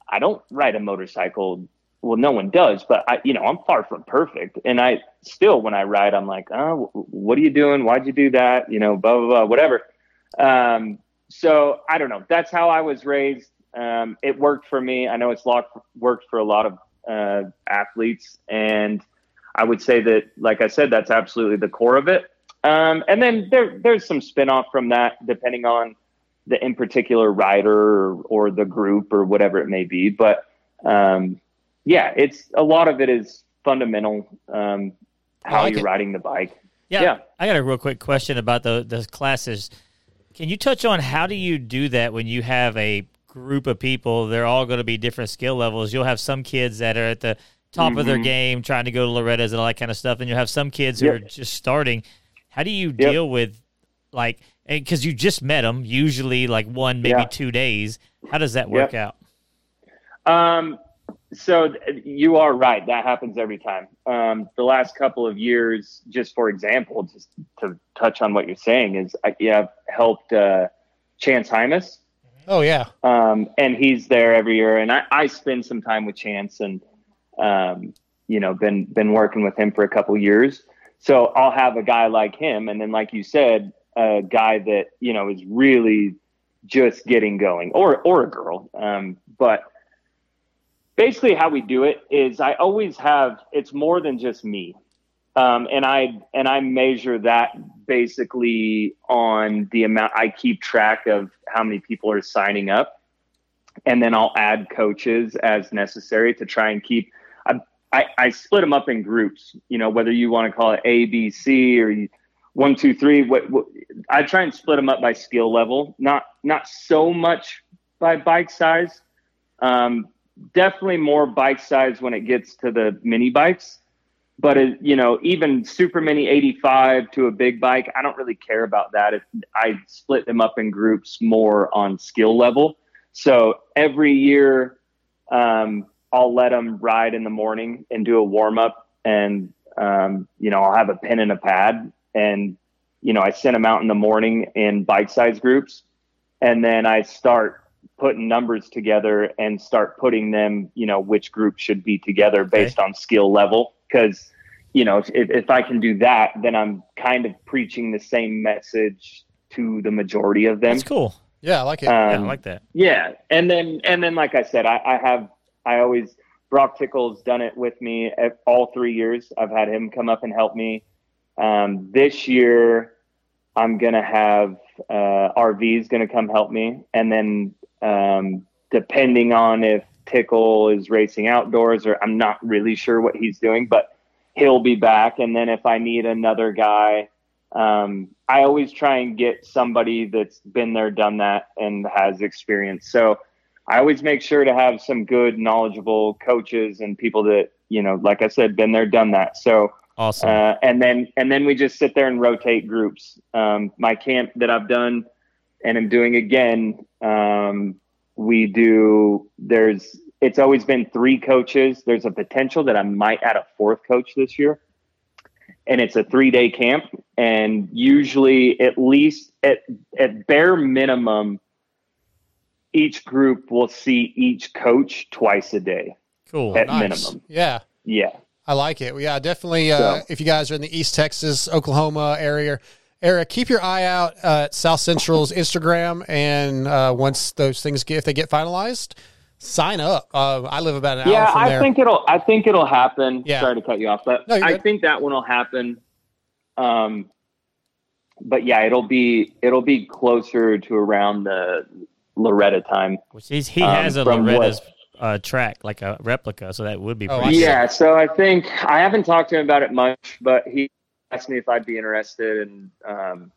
I don't ride a motorcycle. Well, no one does, but I, you know, I'm far from perfect, and I still, when I ride, I'm like, oh, what are you doing? Why'd you do that? You know, blah blah blah, whatever. Um, so I don't know. That's how I was raised. Um, it worked for me. I know it's worked for a lot of uh, athletes, and I would say that, like I said, that's absolutely the core of it. Um, and then there, there's some spin-off from that, depending on the in particular rider or, or the group or whatever it may be. But um, yeah, it's a lot of it is fundamental. Um, how like you're it. riding the bike. Yeah, Yeah. I got a real quick question about the the classes. Can you touch on how do you do that when you have a group of people? They're all going to be different skill levels. You'll have some kids that are at the top of their Mhm. game, trying to go to Loretta's and all that kind of stuff, and you'll have some kids who Yep. are just starting. How do you deal with like because you just met them, usually like one maybe Yeah. two days? How does that work out? Um, so th- you are right. That happens every time. Um, the last couple of years, just for example, just to touch on what you're saying, is I yeah, I've helped uh, Chance Hymas. Oh yeah. um, and he's there every year. And I, I spend some time with Chance, and um, you know, been been working with him for a couple years. So I'll have a guy like him, and then, like you said, a guy that you know is really just getting going, or or a girl. Um, but basically, how we do it is I always have it's more than just me. Um, and I and I measure that basically on the amount I keep track of how many people are signing up, and then I'll add coaches as necessary to try and keep. I, I, split them up in groups. You know, whether you want to call it A, B, C, or you, one, two, three. What, what I try and split them up by skill level, not not so much by bike size. Um, definitely more bike size when it gets to the mini bikes but it, you know even super mini 85 to a big bike i don't really care about that if i split them up in groups more on skill level so every year um, i'll let them ride in the morning and do a warm up and um, you know i'll have a pen and a pad and you know i send them out in the morning in bike size groups and then i start putting numbers together and start putting them you know which group should be together based on skill level because you know if, if i can do that then i'm kind of preaching the same message to the majority of them That's cool. Yeah, I like it. yeah, I Um, like that. yeah, and then and then like I said, I, I have I always Brock Tickle's done it with me all three years. I've had him come up and help me. Um, this year, I'm gonna have uh, RV's gonna come help me, and then um, depending on if Tickle is racing outdoors or I'm not really sure what he's doing, but he'll be back. And then if I need another guy, um, I always try and get somebody that's been there, done that, and has experience. So I always make sure to have some good, knowledgeable coaches and people that you know, like I said, been there, done that. So Awesome. uh, and then and then we just sit there and rotate groups. Um, my camp that I've done and I'm doing again, um, we do. There's it's always been three coaches. There's a potential that I might add a fourth coach this year, and it's a three day camp. And usually, at least at at bare minimum, each group will see each coach twice a day. Cool. At Nice. minimum, Yeah. yeah. I like it. Yeah, definitely. Uh, So- If you guys are in the East Texas, Oklahoma area, area, keep your eye out uh, at South Central's Instagram, and uh, once those things get, if they get finalized, sign up. Uh, I live about an yeah, hour from I there. think it'll. I think it'll happen. Yeah. Sorry to cut you off, but No, I good. think that one will happen. Um, but yeah, it'll be it'll be closer to around the Loretta time. Which he's, he um, has a from what- Loretta's uh, track, like a replica, so that would be Oh, pretty. I. Yeah, so I think I haven't talked to him about it much, but he asked me if I'd be interested, and um,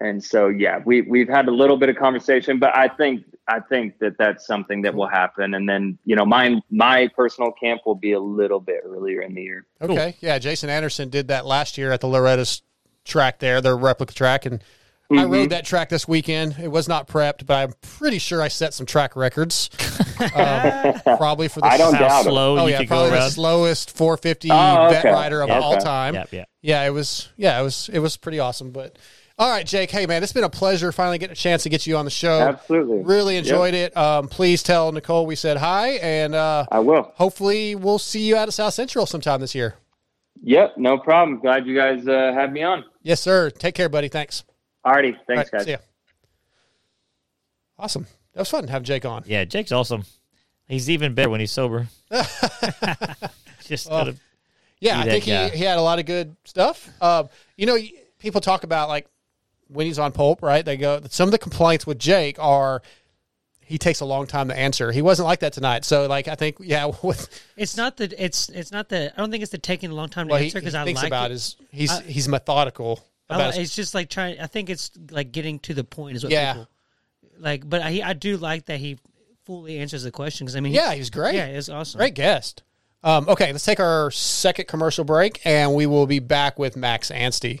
and so yeah, we we've had a little bit of conversation, but I think I think that that's something that will happen, and then you know my my personal camp will be a little bit earlier in the year. Okay. Yeah, Jason Anderson did that last year at the Loretta's track there, their replica track, and I Mhm. rode that track this weekend. It was not prepped, but I'm pretty sure I set some track records. um, probably for the I don't How doubt slow oh you yeah, could go probably the slowest 450 Oh, vet rider of Okay. all time. Yep, yep. Yeah, it was. Yeah, it was. It was pretty awesome. But all right, Jake. Hey, man, it's been a pleasure finally getting a chance to get you on the show. Absolutely. Really enjoyed it. Um, please tell Nicole we said hi, and uh, I will. hopefully we'll see you out of South Central sometime this year. Yep, no problem. Glad you guys uh, had me on. Yes, sir. Take care, buddy. Thanks. Alrighty, thanks, All right, guys. See ya. Awesome. That was fun to have Jake on. Yeah, Jake's awesome. He's even better when he's sober. Just Well, gotta Yeah, I think guy. he, he had a lot of good stuff. Um, you know, people talk about like when he's on pulp, right? They go some of the complaints with Jake are he takes a long time to answer. He wasn't like that tonight. So like I think yeah, with It's not that it's it's not that I don't think it's the taking a long time to what he, answer because I thinks like about it. is he's I- he's methodical. I About li- his- it's just like trying. I think it's like getting to the point is what Yeah. people like. But I I do like that he fully answers the question because I mean he- yeah, he's great. yeah it's awesome Great guest. Um, okay, let's take our second commercial break, and we will be back with Max Anstie.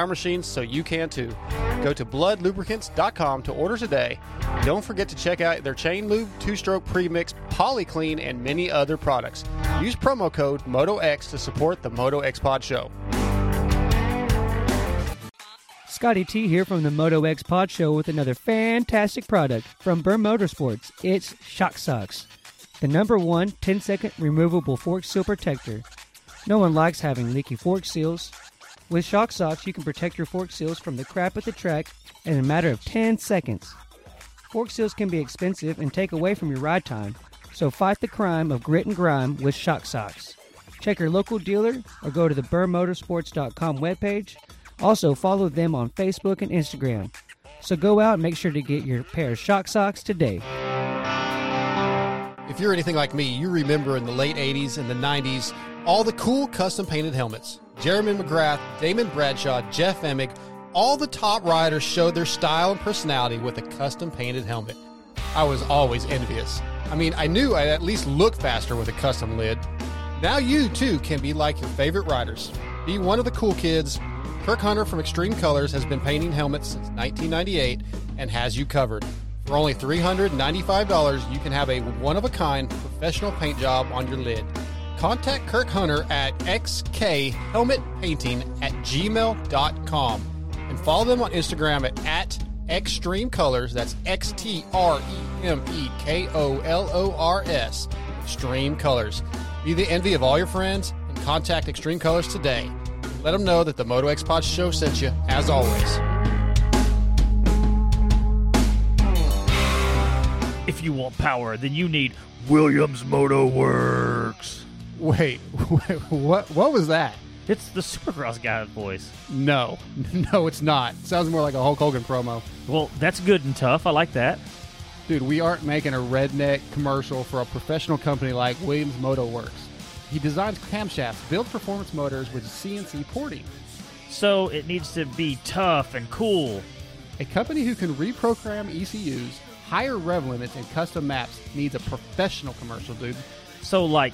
machines, so you can too. Go to bludlubricants.com to order today. Don't forget to check out their chain lube, two stroke premix, polyclean, and many other products. Use promo code MotoX to support the Moto X Pod Show. Scotty T here from the Moto X Pod Show with another fantastic product from Burr Motorsports. It's Shock Socks, the number one 10 second removable fork seal protector. No one likes having leaky fork seals. With Shock Socks, you can protect your fork seals from the crap at the track in a matter of 10 seconds. Fork seals can be expensive and take away from your ride time, so fight the crime of grit and grime with Shock Socks. Check your local dealer or go to the burrmotorsports.com webpage. Also, follow them on Facebook and Instagram. So go out and make sure to get your pair of Shock Socks today. If you're anything like me, you remember in the late 80s and the 90s all the cool custom painted helmets. Jeremy McGrath, Damon Bradshaw, Jeff Emig, all the top riders showed their style and personality with a custom painted helmet. I was always envious. I mean, I knew I'd at least look faster with a custom lid. Now you too can be like your favorite riders. Be one of the cool kids. Kirk Hunter from Xtreme Kolors has been painting helmets since 1998 and has you covered. For only $395, you can have a one of a kind professional paint job on your lid. Contact Kirk Hunter at xkhelmetpainting at gmail.com and follow them on Instagram at, at Xtreme Kolors. That's X T R E M E K O L O R S. Xtreme Kolors. Be the envy of all your friends and contact Xtreme Kolors today. Let them know that the Moto X Pod Show sent you, as always. If you want power, then you need Williams Moto Werx. Wait, what? What was that? It's the Supercross guy's voice. No, no, it's not. sounds more like a Hulk Hogan promo. Well, that's good and tough. I like that. Dude, we aren't making a redneck commercial for a professional company like Williams Moto Werx. He designs camshafts, builds performance motors with CNC porting. So it needs to be tough and cool. A company who can reprogram ECUs, higher rev limits, and custom maps needs a professional commercial, dude. So, like,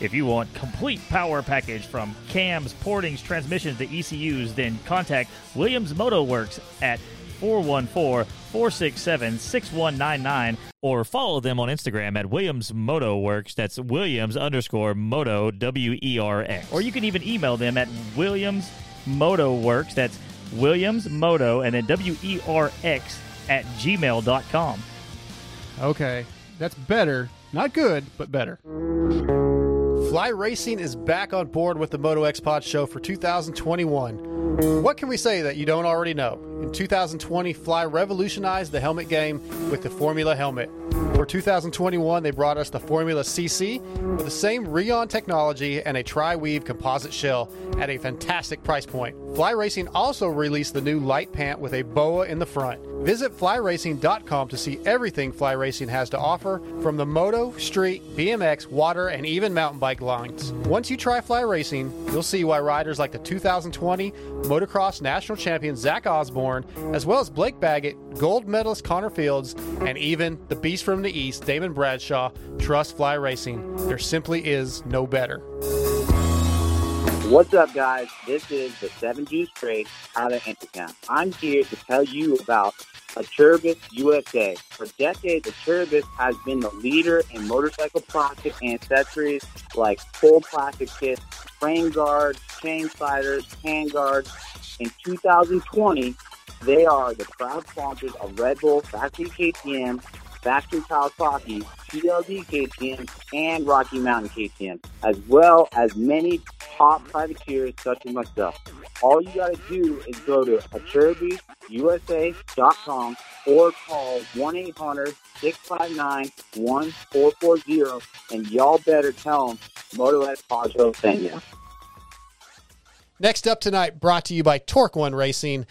if you want complete power package from cams, portings, transmissions to ECUs, then contact Williams Moto Werx at 414-467-6199 or follow them on Instagram at Williams Moto Werx. That's Williams underscore Moto W-E-R-X. Or you can even email them at Williams Moto Works. That's Williams Moto and then W-E-R-X at gmail.com. Okay, that's better. Not good, but better. Fly Racing is back on board with the Moto X Pod show for 2021. What can we say that you don't already know? In 2020, Fly revolutionized the helmet game with the Formula helmet. For 2021, they brought us the Formula CC with the same Rheon technology and a tri-weave composite shell at a fantastic price point. Fly Racing also released the new light pant with a boa in the front. Visit flyracing.com to see everything Fly Racing has to offer from the moto, street, BMX, water, and even mountain bike lines. Once you try Fly Racing, you'll see why riders like the 2020 motocross national champion Zach Osborne, as well as Blake Baggett, gold medalist Connor Fields, and even the beast from the East, Damon Bradshaw, trust Fly Racing. There simply is no better. What's up, guys? This is the Seven Juice Trade out of Intercom. I'm here to tell you about Acerbis USA. For decades, Acerbis has been the leader in motorcycle plastic and accessories like full plastic kits, frame guards, chain sliders, hand guards. In 2020, they are the proud sponsors of Red Bull, Factory KTM, Factory Kawasaki, TLD KTM, and Rocky Mountain KTM, as well as many top privateers such as myself. All you gotta do is go to AcerbisUSA.com or call 1-800-659-1440 and y'all better tell them Moto X Pajo sent you. Next up tonight, brought to you by Torque One Racing.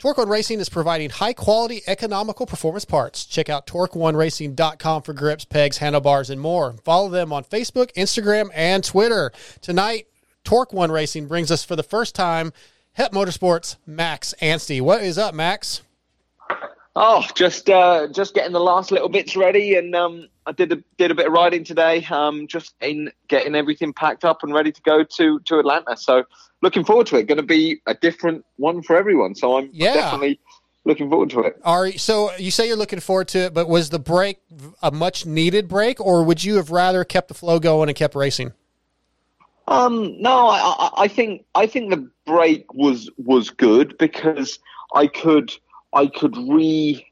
Torque One Racing is providing high quality, economical performance parts. Check out torqueoneracing.com for grips, pegs, handlebars, and more. Follow them on Facebook, Instagram, and Twitter. Tonight, Torque One Racing brings us for the first time HEP Motorsports Max Anstie. What is up, Max? Oh, just uh, just getting the last little bits ready, and um, I did a did a bit of riding today. Um, just in getting everything packed up and ready to go to to Atlanta. So looking forward to it. Going to be a different one for everyone. So I'm Yeah. definitely looking forward to it. Are so you say you're looking forward to it, but was the break a much needed break, or would you have rather kept the flow going and kept racing? Um, no, I, I, I think I think the break was was good because I could I could re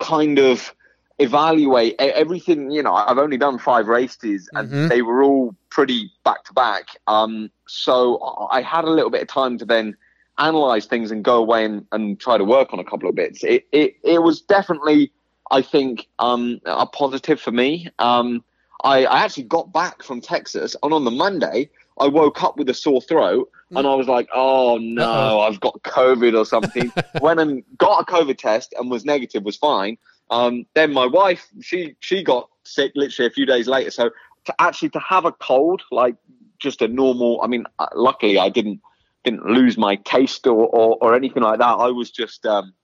kind of evaluate everything. You know, I've only done five races and Mhm. they were all pretty back to back. Um, so I I had a little bit of time to then analyze things and go away and, and try to work on a couple of bits. It it, it was definitely I think um, a positive for me. Um, I, I actually got back from Texas, and on the Monday, I woke up with a sore throat, and I was like, "Oh no, Uh-oh. I've got COVID or something." Went and got a COVID test and was negative, was fine. Um, then my wife, she she got sick literally a few days later. So to actually to have a cold, like just a normal, I mean, uh, luckily I didn't didn't lose my taste or or, or anything like that. I was just um,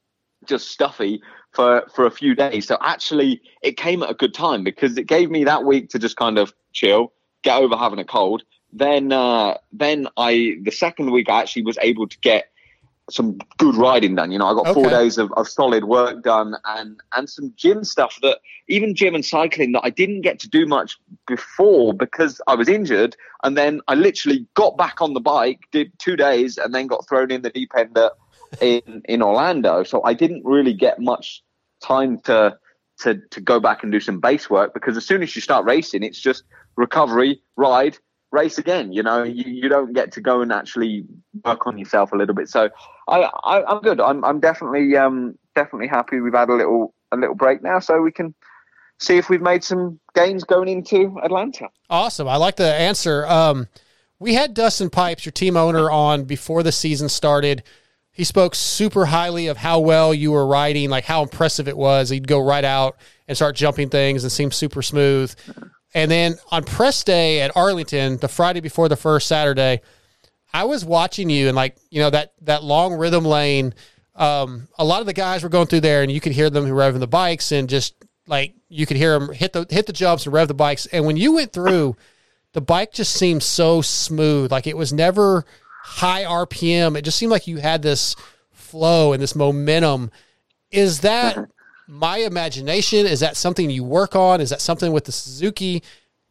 just stuffy for for a few days. So actually, it came at a good time because it gave me that week to just kind of chill, get over having a cold. Then uh, then I the second week I actually was able to get some good riding done. You know, I got four days of, of solid work done and and some gym stuff that even gym and cycling that I didn't get to do much before because I was injured. And then I literally got back on the bike, did two days, and then got thrown in the deep end in in Orlando. So I didn't really get much time to to to go back and do some base work because as soon as you start racing, it's just recovery, ride, race again. You know, you, you don't get to go and actually work on yourself a little bit. So I, I I'm good. I'm I'm definitely um definitely happy we've had a little a little break now, so we can see if we've made some gains going into Atlanta. Awesome. I like the answer. Um, we had Dustin Pipes, your team owner, on before the season started. He spoke super highly of how well you were riding, like how impressive it was. He'd go right out and start jumping things and seem super smooth. And then on press day at Arlington, the Friday before the first Saturday, I was watching you and like, you know, that that long rhythm lane. Um, a lot of the guys were going through there and you could hear them revving the bikes and just like you could hear them hit the hit the jumps and rev the bikes. And when you went through, the bike just seemed so smooth. Like it was never high RPM. It just seemed like you had this flow and this momentum. Is that my imagination? Is that something you work on? Is that something with the Suzuki?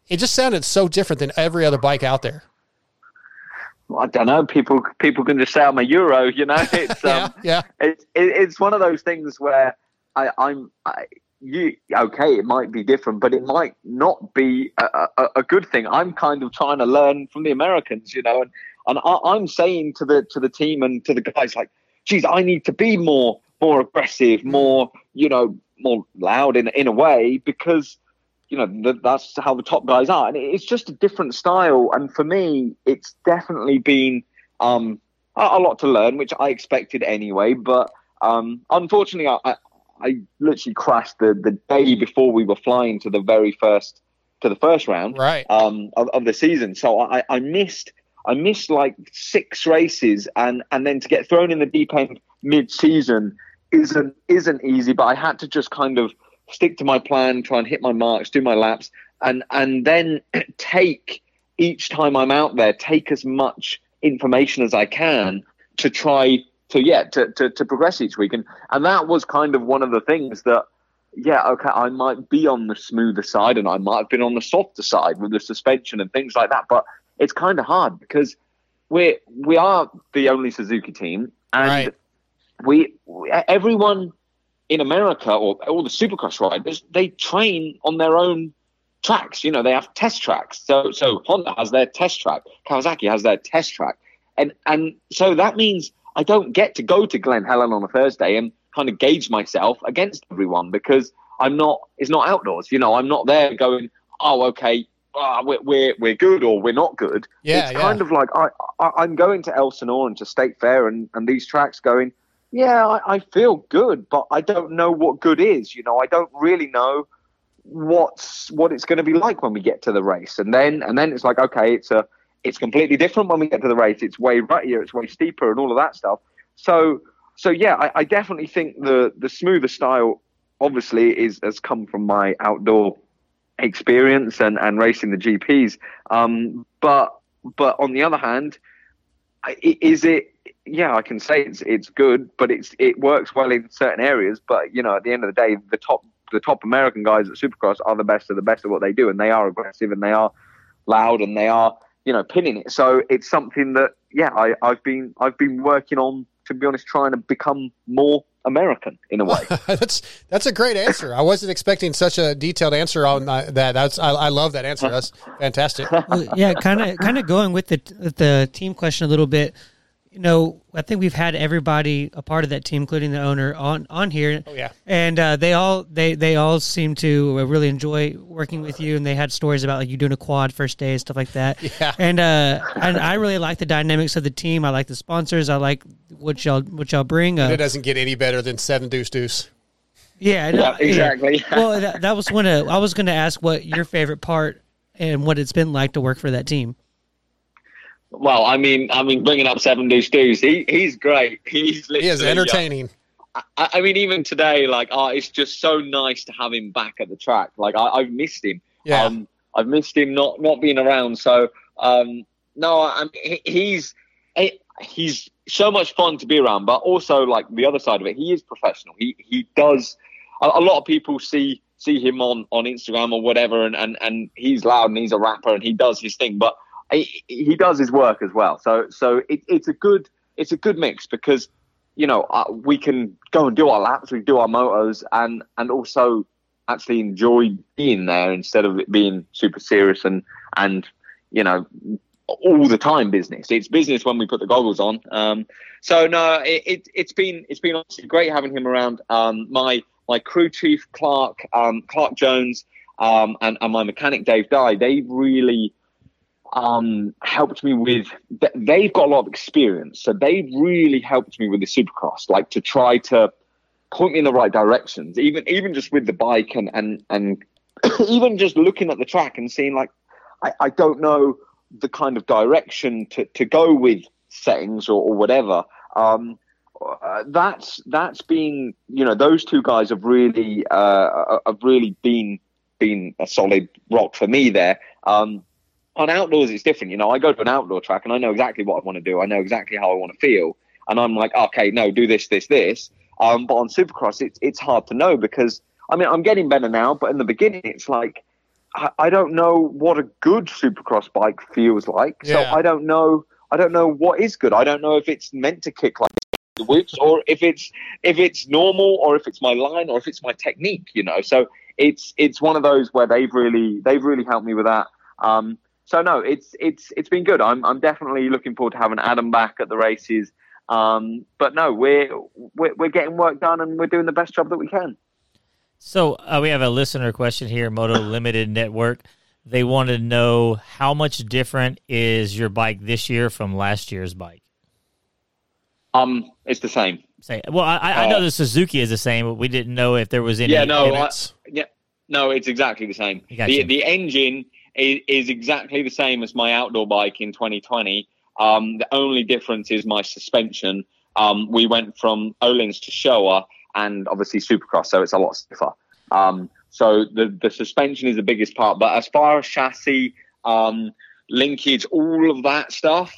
It just sounded so different than every other bike out there. I don't know. People people can just say I'm a Euro. You know, it's um, yeah. It's it, it's one of those things where I, I'm I, you okay. It might be different, but it might not be a, a, a good thing. I'm kind of trying to learn from the Americans, you know, and and I, I'm saying to the to the team and to the guys like, geez, I need to be more more aggressive, more you know, more loud in in a way because you know th- that's how the top guys are, and it's just a different style. And for me, it's definitely been um, a, a lot to learn, which I expected anyway. But um, unfortunately, I, I, I literally crashed the the day before we were flying to the very first to the first round right. um, of, of the season. So I, I missed I missed like six races, and and then to get thrown in the deep end mid season isn't isn't easy. But I had to just kind of stick to my plan, try and hit my marks, do my laps, and and then take each time I'm out there, take as much information as I can to try to yeah to to, to progress each week. And and that was kind of one of the things that yeah, okay, I might be on the smoother side and I might have been on the softer side with the suspension and things like that. But it's kind of hard because we're we are the only Suzuki team, and we, we everyone in America or all the Supercross riders they train on their own tracks. You know, they have test tracks. So so Honda has their test track, Kawasaki has their test track, and and so that means I don't get to go to Glen Helen on a Thursday and kind of gauge myself against everyone because I'm not. It's not outdoors. You know, I'm not there going, oh, okay, ah, we're, we're we're good or we're not good. Yeah, it's yeah. kind of like I, I I'm going to Elsinore and to State Fair and and these tracks going. Yeah, I, I feel good, but I don't know what good is. You know, I don't really know what's what it's going to be like when we get to the race, and then and then it's like okay, it's a it's completely different when we get to the race. It's way ruttier, it's way steeper, and all of that stuff. So so yeah, I, I definitely think the the smoother style obviously is has come from my outdoor experience and, and racing the GPs. Um, but but on the other hand, is it? Yeah, I can say it's it's good, but it's it works well in certain areas. But you know, at the end of the day, the top the top American guys at Supercross are the best of the best of what they do, and they are aggressive and they are loud and they are you know pinning it. So it's something that yeah, I, I've been I've been working on to be honest, trying to become more American in a way. that's that's a great answer. I wasn't expecting such a detailed answer on uh, that. That's I, I love that answer. That's fantastic. Well, yeah, kind of kind of going with the with the team question a little bit. You know, I think we've had everybody a part of that team, including the owner, on on here. Oh yeah, and uh, they all they they all seem to uh, really enjoy working with you, and they had stories about like you doing a quad first day, and stuff like that. Yeah, and uh, and I really like the dynamics of the team. I like the sponsors. I like what y'all what y'all bring. Uh, it doesn't get any better than seven deuce deuce. yeah, I know- Yeah, exactly. well, that, that was one of I was going to ask what your favorite part and what it's been like to work for that team. Well, I mean, I mean, bringing up Seven Deuce Deuce, he he's great. He's He is uh, entertaining. I, I mean, even today, like, oh, it's just so nice to have him back at the track. Like, I, I've missed him. Yeah. Um, I've missed him not not being around. So, um, no, I mean, he's he- he's so much fun to be around. But also, like the other side of it, he is professional. He he does. A, a lot of people see see him on on Instagram or whatever, and and and he's loud and he's a rapper and he does his thing, but he, does his work as well. So so it, it's a good it's a good mix because you know uh, we can go and do our laps, we do our motos, and and also actually enjoy being there instead of it being super serious and and you know all the time business. It's business when we put the goggles on. Um, so no, it, it it's been it's been obviously great having him around. Um, my my crew chief Clark um, Clark Jones um, and, and my mechanic Dave Dye, they really um, helped me with. They've got a lot of experience, so they really helped me with the Supercross, like to try to point me in the right directions. Even even just with the bike and and and even just looking at the track and seeing like I, I don't know the kind of direction to, to go with settings or, or whatever. Um, uh, that's that's been you know those two guys have really uh, have really been been a solid rock for me there. Um, on outdoors, it's different. You know, I go to an outdoor track and I know exactly what I want to do. I know exactly how I want to feel, and I'm like, okay, no, do this, this, this. Um, but on Supercross, it's it's hard to know because I mean I'm getting better now, but in the beginning, it's like I, I don't know what a good Supercross bike feels like. So I don't know. I don't know what is good. I don't know if it's meant to kick like the whips or if it's if it's normal or if it's my line or if it's my technique. You know, so it's it's one of those where they've really they've really helped me with that. Um, so no, it's it's it's been good. I'm I'm definitely looking forward to having Adam back at the races. Um, but no, we're, we're we're getting work done and we're doing the best job that we can. So uh, we have a listener question here, Moto Limited Network. They want to know how much different is your bike this year from last year's bike? Um, it's the same. Say, well, I, I know Uh, the Suzuki is the same, but we didn't know if there was any. yeah, no, I, yeah, no, it's exactly the same. Gotcha. The the engine is, is exactly the same as my outdoor bike in 2020. Um, the only difference is my suspension. Um, we went from Öhlins to Showa and obviously Supercross, so it's a lot stiffer. Um, so the the suspension is the biggest part, but as far as chassis, um, linkage, all of that stuff,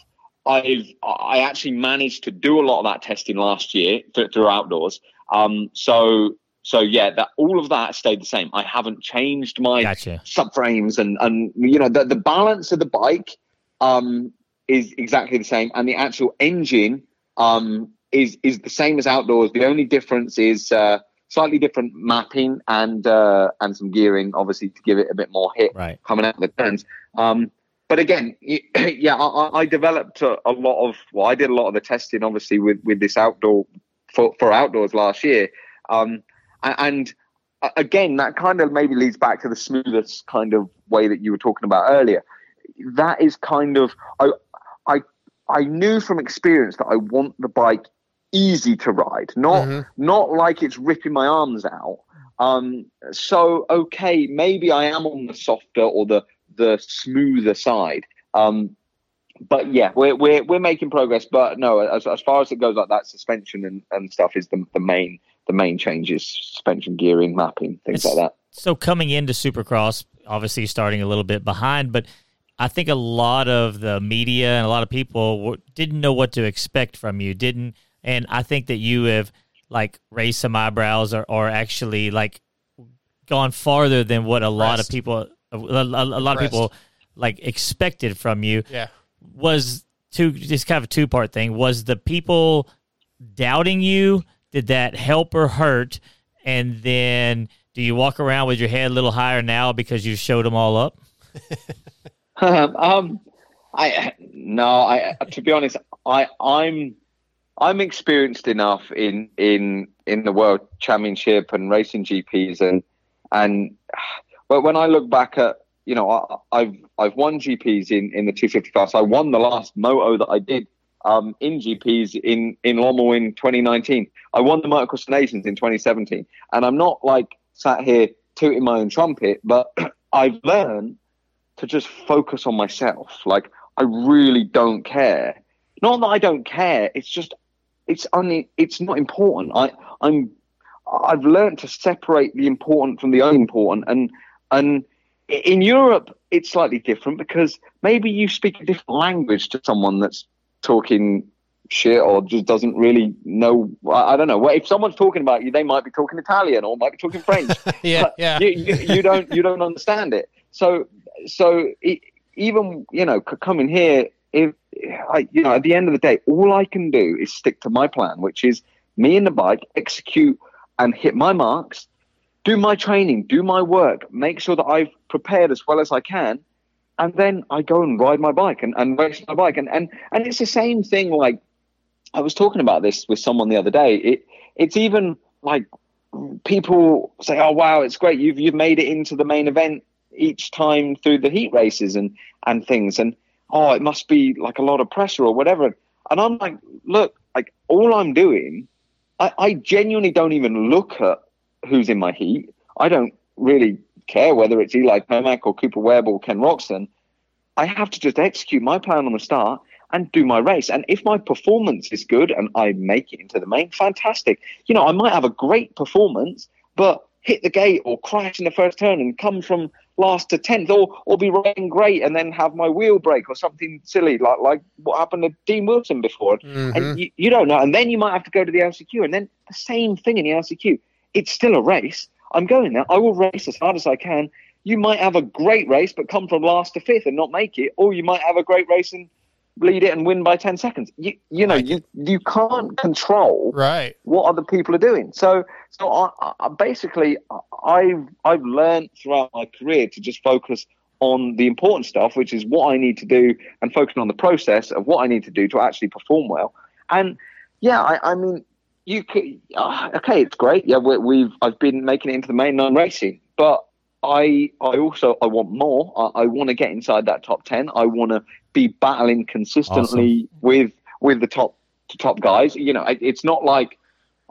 I've I actually managed to do a lot of that testing last year th- through outdoors. Um, so so yeah, that all of that stayed the same. I haven't changed my Gotcha. subframes and and you know the the balance of the bike um, is exactly the same, and the actual engine um, is is the same as outdoors. The only difference is uh, slightly different mapping and uh, and some gearing, obviously to give it a bit more hit Right. coming out of the turns. Um, but again, yeah, I, I- developed a, a lot of. Well, I did a lot of the testing, obviously, with with this outdoor for for outdoors last year, um, and again, that kind of maybe leads back to the smoothest kind of way that you were talking about earlier. That is kind of I I I knew from experience that I want the bike easy to ride, not not like it's ripping my arms out. Um, so okay, maybe I am on the softer or the the smoother side. Um, but yeah, we're we're we're making progress. But no, as as far as it goes, like that suspension and, and stuff is the the main the main changes: suspension, gearing, mapping, things like that. So coming into Supercross, obviously starting a little bit behind, but I think a lot of the media and a lot of people w- didn't know what to expect from you. Didn't, and I think that you have like raised some eyebrows or, or actually like gone farther than what a lot of people, a, a- a lot of people like expected from you. Yeah. Was two just kind of a two part thing. Was the people doubting you? Did that help or hurt? And then do you walk around with your head a little higher now because you showed them all up? um, I no, I to be honest, I I'm I'm experienced enough in in in the world championship and racing GPs and and but when I look back at you know I, I've I've won GPs in in the 250 class. I won the last moto that I did um, in GPs in in Lommel in 2019. I won the Motocross Nations in 2017, and I'm not like sat here tooting my own trumpet, but I've learned to just focus on myself. Like I really don't care. Not that I don't care. It's just it's only it's not important. I I'm I've learned to separate the important from the unimportant, and and in Europe it's slightly different because maybe you speak a different language to someone that's talking shit or just doesn't really know. I I don't know. Well, If someone's talking about you, they might be talking Italian or might be talking French. Yeah, But yeah. You, you, you don't you don't understand it. So so it, even you know coming here, if I you know at the end of the day, all I can do is stick to my plan, which is me and the bike execute and hit my marks, do my training, do my work, make sure that I've prepared as well as I can, and then I go and ride my bike and, and race my bike. And, and and it's the same thing like I was talking about this with someone the other day. It it's even like people say, "Oh wow, it's great! You've you've made it into the main event each time through the heat races and and things." And oh, it must be like a lot of pressure or whatever. And I'm like, look, like all I'm doing, I, I genuinely don't even look at who's in my heat. I don't really care whether it's Eli Tomac or Cooper Webb or Ken Roczen. I have to just execute my plan on the start and do my race. And if my performance is good and I make it into the main, fantastic. You know, I might have a great performance, but hit the gate or crash in the first turn and come from last to tenth, or or be riding great and then have my wheel break or something silly like like what happened to Dean Wilson before. Mhm. And you, you don't know. And then you might have to go to the LCQ, and then the same thing in the LCQ. It's still a race. I'm going there. I will race as hard as I can. You might have a great race, but come from last to fifth and not make it, or you might have a great race and lead it and win by ten seconds. You you know you you can't control right what other people are doing. So so I, I basically I've I've learned throughout my career to just focus on the important stuff, which is what I need to do, and focusing on the process of what I need to do to actually perform well. And yeah, I, I mean, you could, uh, okay, it's great. Yeah, we, we've I've been making it into the main nine racing, but I I also I want more. I, I want to get inside that top ten. I want to be battling consistently with with the top top guys. You know, it, it's not like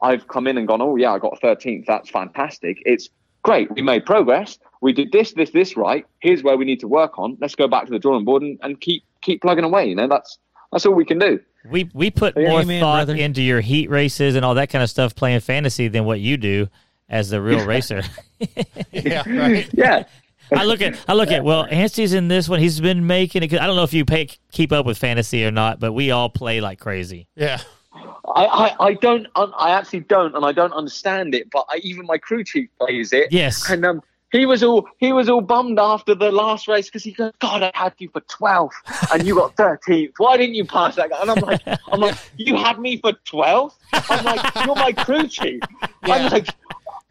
I've come in and gone, oh yeah, I got thirteenth. That's fantastic. It's great. We made progress. We did this, this, this right. Here's where we need to work on. Let's go back to the drawing board and, and keep keep plugging away. You know, that's that's all we can do. We we put Yeah. more Amen, thought brother. into your heat races and all that kind of stuff playing fantasy than what you do as the real racer. yeah, right. yeah. I look at I look at well, Anstie's in this one. He's been making it. I don't know if you pay, keep up with fantasy or not, but we all play like crazy. Yeah. I, I, I don't I actually don't and I don't understand it but I, even my crew chief plays it Yes. and um he was all he was all bummed after the last race because he goes God I had you for 12th and you got 13th why didn't you pass that guy and I'm like I'm like you had me for 12th I'm like you're my crew chief I'm like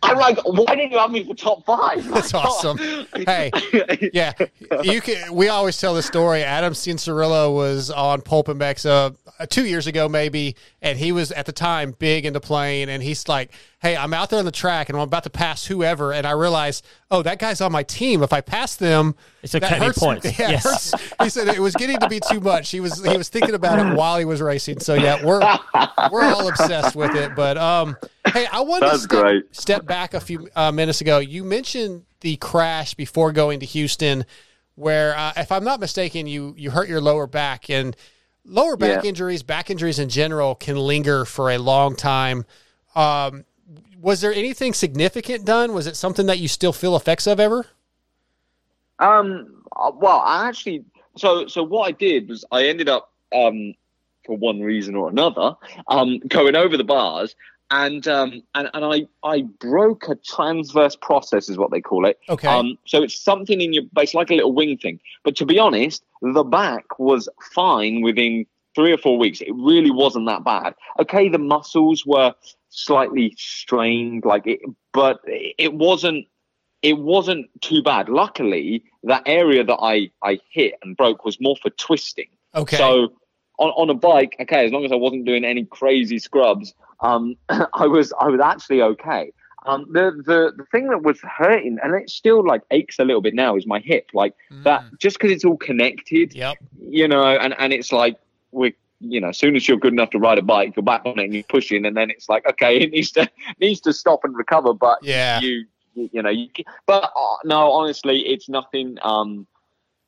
I'm like why didn't you have me for top five That's awesome. Hey, yeah, you can. We always tell the story. Adam Cianciarulo was on Pulp and Bex uh, two years ago, maybe, and he was at the time big into playing. And he's like, "Hey, I'm out there on the track, and I'm about to pass whoever, and I realize, oh, that guy's on my team. If I pass them, It's a that cut hurts. points. Yeah, Yes. hurts. He said it was getting to be too much. He was he was thinking about it while he was racing. So yeah, we're we're all obsessed with it. But um, hey, I wanted to step, great. step back a few uh, minutes ago. You mentioned the crash before going to Houston, where uh, if I'm not mistaken, you you hurt your lower back and lower back Yeah. injuries, back injuries in general, can linger for a long time. Um, was there anything significant done? Was it something that you still feel effects of ever? Um. uh, Well, I actually. So so what I did was I ended up um for one reason or another um going over the bars and um and, and I I broke a transverse process is what they call it. Okay. Um. So it's something in your base like a little wing thing. But to be honest, the back was fine within three or four weeks. It really wasn't that bad. Okay, the muscles were slightly strained, like it, but it wasn't it wasn't too bad. Luckily, that area that I, I hit and broke was more for twisting. Okay. So on, on a bike, okay, as long as I wasn't doing any crazy scrubs, um, I was I was actually okay. Um, the, the the thing that was hurting, and it still like aches a little bit now, is my hip. Like that, just because it's all connected. Yep. You know, and and it's like we. You know, as soon as you're good enough to ride a bike, you're back on it and you're pushing, and then it's like, okay, it needs to needs to stop and recover. But Yeah. you you, you know you but uh, no honestly it's nothing um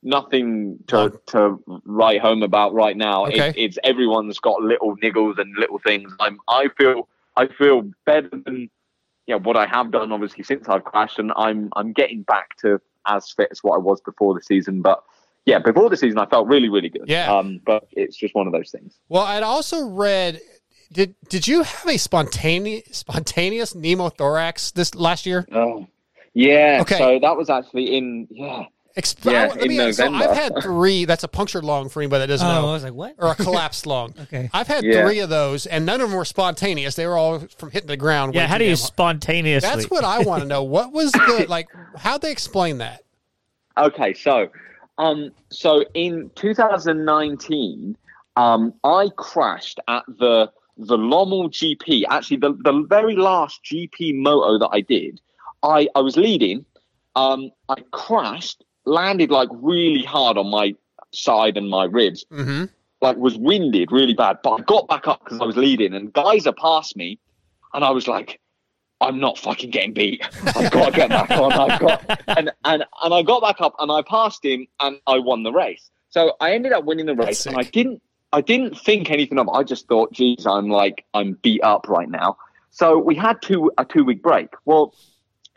nothing to to write home about right now Okay. it, it's everyone's got little niggles and little things i'm i feel i feel better than yeah what i have done obviously since i've crashed and i'm i'm getting back to as fit as what i was before the season but yeah before the season i felt really really good Yeah. um but it's just one of those things Well, I'd also read. Did did you have a spontaneous spontaneous pneumothorax this last year? oh yeah Okay. so that was actually in yeah Exp- Yeah, I- let in me ask- so November. I've had three. That's a punctured lung for anybody that doesn't Oh, know. I was like, what? Or a collapsed lung. Okay. I've had Yeah. three of those, and none of them were spontaneous. They were all from hitting the ground. Yeah, how do you hard. spontaneously? That's what I want to know. What was the like? How'd they explain that? Okay, so um so in 2019, um I crashed at the the Lommel GP. Actually the, the very last GP moto that I did, I, I was leading, um I crashed, landed like really hard on my side and my ribs. Mm-hmm. Like was winded really bad, but I got back up because I was leading and guys are past me and I was like I'm not fucking getting beat. I've got to get back on. I've got and and and I got back up and I passed him and I won the race. So I ended up winning the race and I didn't I didn't think anything of it. I just thought, geez, I'm like I'm beat up right now. So we had two a two week break. Well,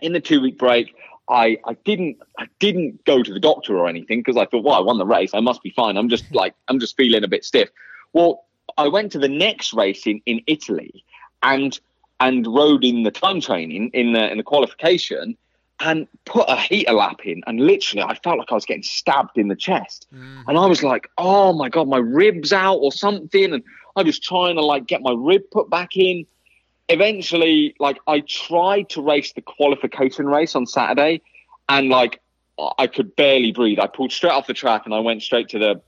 in the two week break, I I didn't I didn't go to the doctor or anything because I thought, well, I won the race. I must be fine. I'm just like I'm just feeling a bit stiff. Well, I went to the next race in, in Italy and and rode in the time training in the in the qualification and put a heater lap in and literally I felt like I was getting stabbed in the chest. Mm. And I was like, oh my god, my ribs out or something and I was trying to like get my rib put back in. Eventually, like I tried to race the qualification race on Saturday and like I could barely breathe. I pulled straight off the track and I went straight to the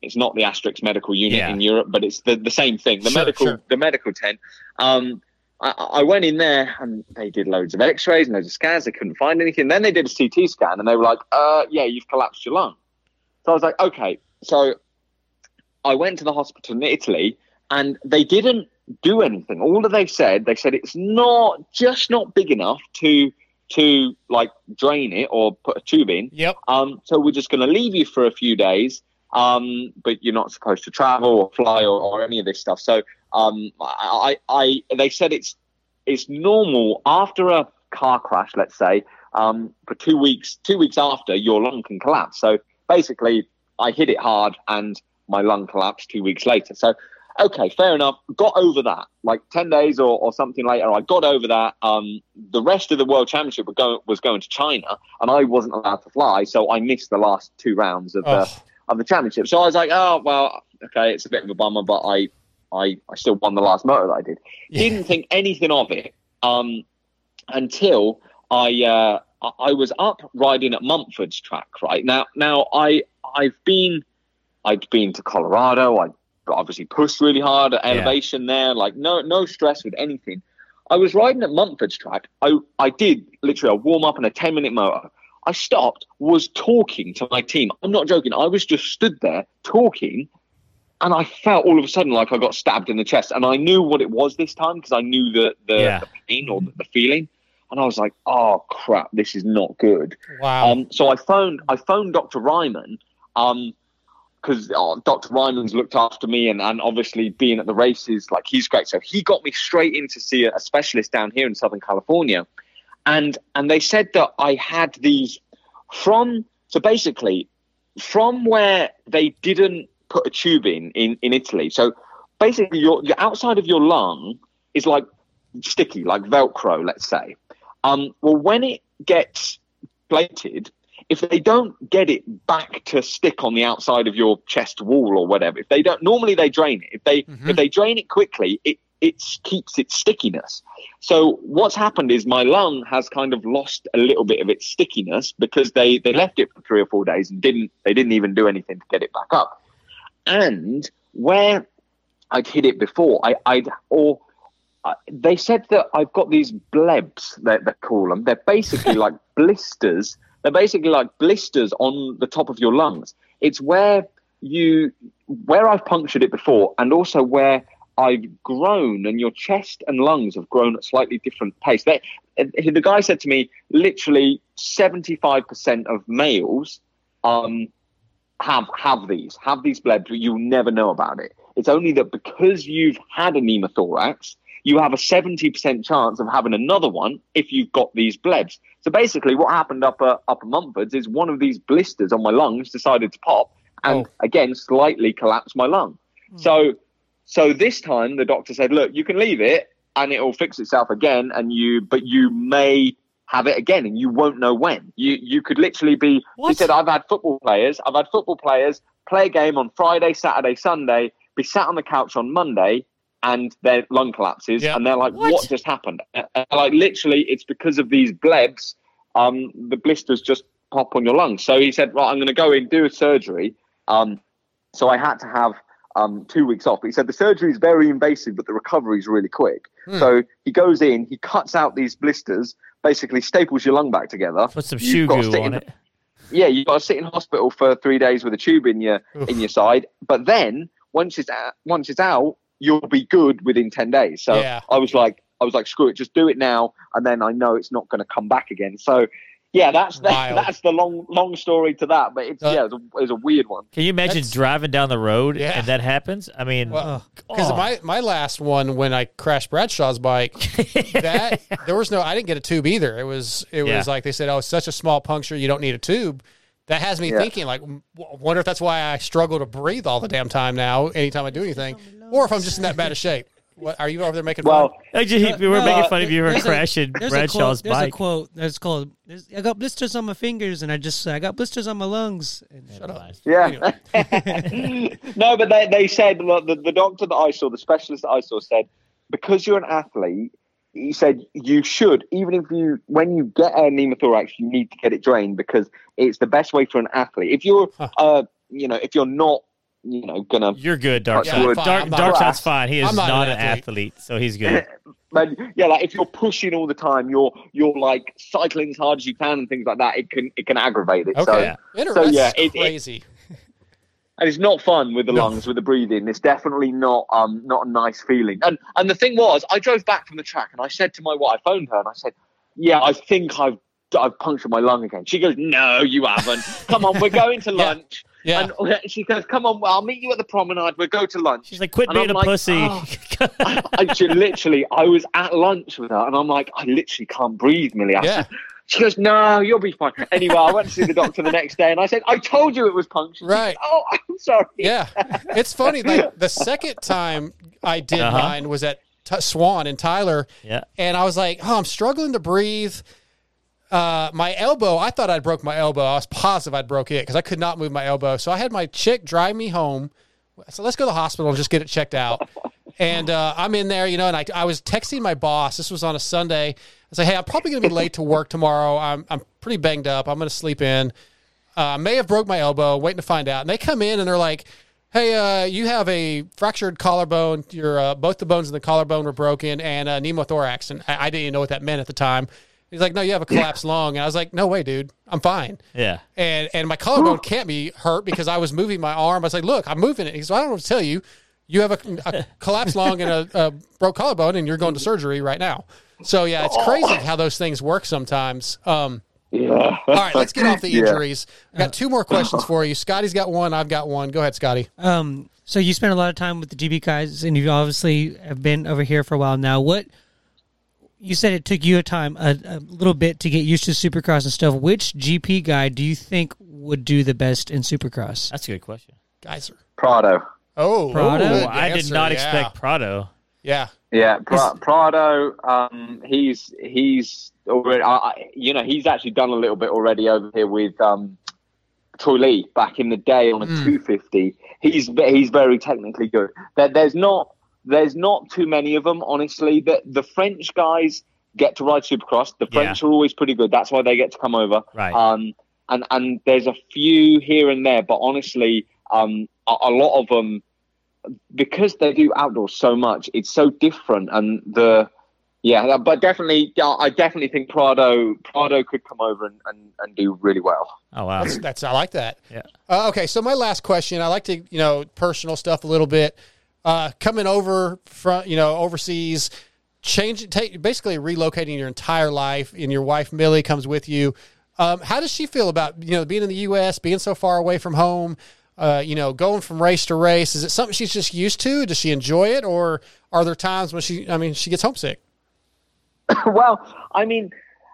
It's not the Asterisk Medical Unit Yeah. in Europe, but it's the, the same thing. The Sure, medical sure. the medical tent. Um, I, I went in there and they did loads of X-rays and loads of scans. They couldn't find anything. Then they did a CT scan and they were like, uh, "Yeah, you've collapsed your lung." So I was like, "Okay." So I went to the hospital in Italy and they didn't do anything. All that they said, they said it's not just not big enough to to like drain it or put a tube in. Yep. Um, so we're just going to leave you for a few days. Um, but you're not supposed to travel or fly or, or any of this stuff. So um, I, I, they said it's it's normal after a car crash, let's say, um, for two weeks. Two weeks after, your lung can collapse. So basically, I hit it hard and my lung collapsed two weeks later. So okay, fair enough. Got over that. Like ten days or, or something later, I got over that. Um, the rest of the world championship was going, was going to China, and I wasn't allowed to fly, so I missed the last two rounds of the of the championship. So I was like, oh well, okay, it's a bit of a bummer, but I I, I still won the last motor that I did. Didn't think anything of it um, until I uh, I- was up riding at Mumford's track. Right now, now I I've been I'd been to Colorado. I obviously pushed really hard at Yeah. elevation there. Like no no stress with anything. I was riding at Mumford's track. I I did literally a warm up and a ten minute motor. I stopped, was talking to my team. I'm not joking. I was just stood there talking, and I felt all of a sudden like I got stabbed in the chest. And I knew what it was this time because I knew the the, Yeah. the pain or the, the feeling. And I was like, "Oh crap, this is not good." Wow. Um, so I phoned I phoned Dr. Ryman um, because uh, Dr. Ryman's looked after me, and, and obviously being at the races, like he's great. So he got me straight in to see a, a specialist down here in Southern California, and and they said that I had these from so basically from where they didn't put a tube in in, in Italy. So basically, your the outside of your lung is like sticky, like Velcro, let's say. Um, well, when it gets plated, if they don't get it back to stick on the outside of your chest wall or whatever, if they don't, normally they drain it. If they if they drain it quickly, it it keeps its stickiness. So what's happened is my lung has kind of lost a little bit of its stickiness because they they left it for three or four days and didn't they didn't even do anything to get it back up. And where I'd hit it before, I, I'd or uh, they said that I've got these blebs, they, they call them. They're basically like blisters. They're basically like blisters on the top of your lungs. It's where you, where I've punctured it before, and also where I've grown, and your chest and lungs have grown at slightly different pace. They, uh, the guy said to me, literally seventy-five percent of males um, have have these have these blebs, but you'll never know about it. It's only that because you've had a pneumothorax, you have a seventy percent chance of having another one if you've got these blebs. So basically, what happened up at, up at Mumford's is one of these blisters on my lungs decided to pop, and oh. again slightly collapsed my lung. Hmm. So so this time the doctor said, look, you can leave it and it'll fix itself again, and you but you may have it again and you won't know when. You you could literally be he said, I've had football players, I've had football players play a game on Friday, Saturday, Sunday, be sat on the couch on Monday and their lung collapses and they're like, What, just happened? And, and, like literally it's because of these blebs, um, the blisters just pop on your lungs. So he said, Right, I'm gonna go in, do a surgery. Um, so I had to have um, two weeks off. But he said the surgery is very invasive, but the recovery is really quick. Hmm. So he goes in, he cuts out these blisters, basically staples your lung back together. Put some shoe on in- it. Yeah, you've got to sit in hospital for three days with a tube in your in your side. But then once it's out, once it's out, you'll be good within ten days. So Yeah. I was like, I was like, screw it, just do it now, and then I know it's not going to come back again. So. Yeah, that's the, that's the long long story to that, but it's Uh, yeah, it's a, it's a weird one. Can you imagine That's- driving down the road Yeah. and that happens? I mean, Because oh. my, my last one when I crashed Bradshaw's bike, that there was no I didn't get a tube either. It was it Yeah. was like they said, oh, it's such a small puncture, you don't need a tube. That has me Yeah. thinking like, w- wonder if that's why I struggle to breathe all the damn time now. Anytime I do anything, or if I'm just in that bad of shape. What are you over there making Well, fun? Hey, Jay, we were No, making uh, fun of you for there's a- crashing there's a Bradshaw's quote, There's a quote that's called, there's, I got blisters on my fingers and I just, I got blisters on my lungs. And Shut up. Yeah. no, but they, they said look, the, the doctor that I saw, the specialist that I saw, said because you're an athlete, he said you should, even if you, when you get a pneumothorax, you need to get it drained because it's the best way for an athlete. If you're, uh, you know, if you're not you know, gonna. You're good, Dark touch Side. wood. Dark, Dark Side's fine. He is I'm not, not an an athlete. so he's good. But yeah, like if you're pushing all the time, you're you're like cycling as hard as you can and things like that. It can it can aggravate it. Okay. So, Yeah. Inter- so that's yeah, it, it, crazy. And it's not fun with the No. lungs, with the breathing. It's definitely not um not a nice feeling. And and the thing was, I drove back from the track and I said to my wife, I phoned her and I said, "Yeah, I think I've I've punctured my lung again." She goes, "No, you haven't. Come on, we're going to lunch." Yeah. And she goes, "Come on, well, I'll meet you at the promenade. We'll go to lunch." She's like, "Quit And being I'm a like, pussy." "Oh." I, I she literally, I was at lunch with her, and I'm like, I literally can't breathe, Millie. I Yeah. said, she goes, no, you'll be fine. Anyway, I went to see the doctor the next day, and I said, I told you it was punctured. Right. said, oh, I'm sorry. Yeah, it's funny. Like the second time I did Uh-huh. mine was at T- Swan and Tyler, Yeah. and I was like, "Oh, I'm struggling to breathe." Uh, my elbow, I thought I'd broke my elbow. I was positive I'd broke it because I could not move my elbow. So I had my chick drive me home. So let's go to the hospital and just get it checked out. And uh, I'm in there, you know, and I, I was texting my boss. This was on a Sunday. I like, hey, I'm probably going to be late to work tomorrow. I'm, I'm pretty banged up. I'm going to sleep in. Uh, may have broke my elbow, waiting to find out. And they come in and they're like, hey, uh, you have a fractured collarbone. Your uh, Both the bones in the collarbone were broken and uh, pneumothorax. And I, I didn't even know what that meant at the time. He's like, no, you have a collapsed lung. And I was like, no way, dude. I'm fine. Yeah. And and my collarbone can't be hurt because I was moving my arm. I was like, look, I'm moving it. He's like, I don't know what to tell you. You have a, a collapsed lung and a, a broke collarbone, and you're going to surgery right now. So yeah, it's crazy how those things work sometimes. Um, Yeah. all right, let's get off the Yeah. injuries. I got two more questions for you. Scotty's got one. I've got one. Go ahead, Scotty. Um, so you spent a lot of time with the GB guys, and you obviously have been over here for a while now. What you said it took you a time, a, a little bit, to get used to Supercross and stuff. Which GP guy do you think would do the best in Supercross? That's a good question. Gajser. Prado. Oh, Prado? good I did not yeah. expect Prado. Yeah. Yeah, pra- Prado. Um, he's he's already. I, I, you know, he's actually done a little bit already over here with um, Troy Lee back in the day on a Mm. 250. He's he's very technically good. There, there's not there's not too many of them, honestly. The the French guys get to ride Supercross. The French are always pretty good. That's why they get to come over. Right. Um, and and there's a few here and there, but honestly, um, a, a lot of them because they do outdoors so much, it's so different. And the yeah, but definitely, I definitely think Prado Prado could come over and, and, and do really well. Oh wow. That's, that's I like that. Yeah. Uh, okay, so my last question, I like to you know personal stuff a little bit. Uh, coming over from you know overseas, change take basically relocating your entire life, and your wife Millie comes with you. Um, how does she feel about you know being in the U.S., being so far away from home? Uh, you know, going from race to race. Is it something she's just used to? Does she enjoy it, or are there times when she? I mean, she gets homesick. well, I mean,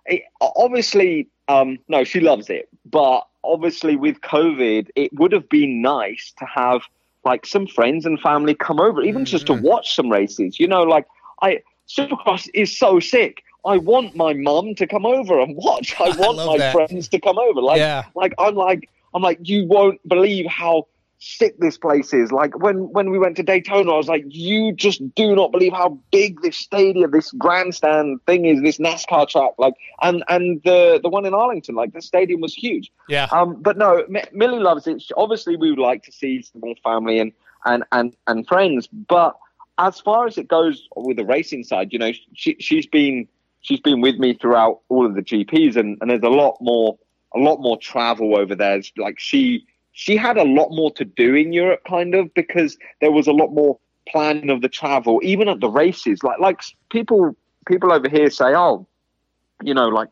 it, obviously, um, no, she loves it, but obviously with COVID, it would have been nice to have like some friends and family come over, even just to watch some races. You know, like I Supercross is so sick. I want my mum to come over and watch. I want love my that. friends to come over. Like, Yeah. like I'm like I'm like you won't believe how sick this place is. Like when when we went to Daytona, I was like, you just do not believe how big this stadium, this grandstand thing is, this NASCAR track. Like and and the the one in Arlington, like the stadium was huge. Yeah. Um, but no, M- Millie loves it. She- Obviously, we would like to see some more family and and and and friends. But as far as it goes with the racing side, you know, she she's been she's been with me throughout all of the GPs, and and there's a lot more a lot more travel over there. Like she she had a lot more to do in Europe, kind of, because there was a lot more planning of the travel, even at the races. Like like people people over here say, oh, you know, like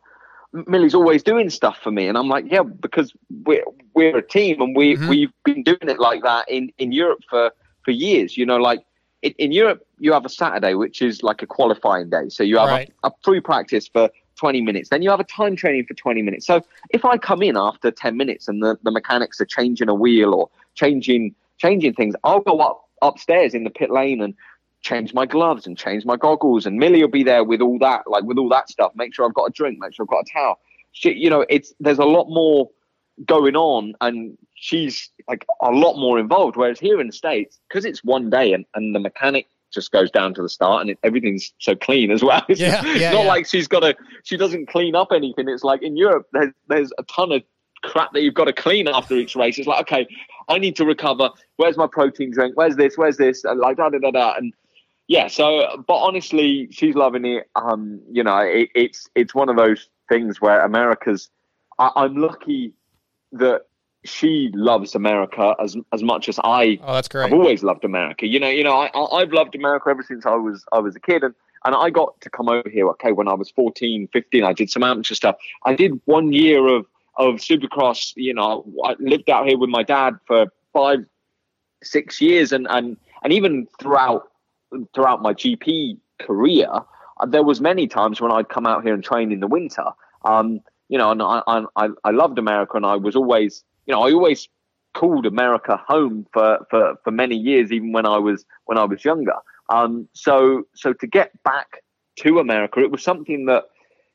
Millie's always doing stuff for me, and I'm like, yeah, because we're we're a team, and we Mhm. we've been doing it like that in in Europe for for years. You know, like in, in Europe, you have a Saturday, which is like a qualifying day, so you have Right. a, a free practice for 20 minutes, then you have a time training for 20 minutes. So if I come in after 10 minutes and the, the mechanics are changing a wheel or changing changing things, I'll go up upstairs in the pit lane and change my gloves and change my goggles and Millie will be there with all that like with all that stuff. Make sure I've got a drink make sure I've got a towel. She, you know it's there's a lot more going on and she's like a lot more involved. Whereas here in the states because it's one day and, and the mechanic just goes down to the start and it, everything's so clean as well it's, Yeah, yeah, not yeah. like she's got to she doesn't clean up anything it's like in Europe there's there's a ton of crap that you've got to clean after each race. It's like, okay, I need to recover. Where's my protein drink? Where's this? Where's this? And like da da da da. And yeah, so but honestly, she's loving it. Um, you know, it, it's it's one of those things where America's. I, I'm lucky that she loves America as as much as I. Oh, that's great. I've always loved America. You know, you know, I, I I've loved America ever since I was I was a kid, and and I got to come over here. Okay, when I was 14, 15, I did some amateur stuff. I did one year of of Supercross. You know, I lived out here with my dad for five, six years, and and and even throughout throughout my GP career, uh, there was many times when I'd come out here and train in the winter. Um, you know, and I, I I loved America, and I was always, you know, I always called America home for for for many years, even when I was when I was younger. Um, so so to get back to America, it was something that,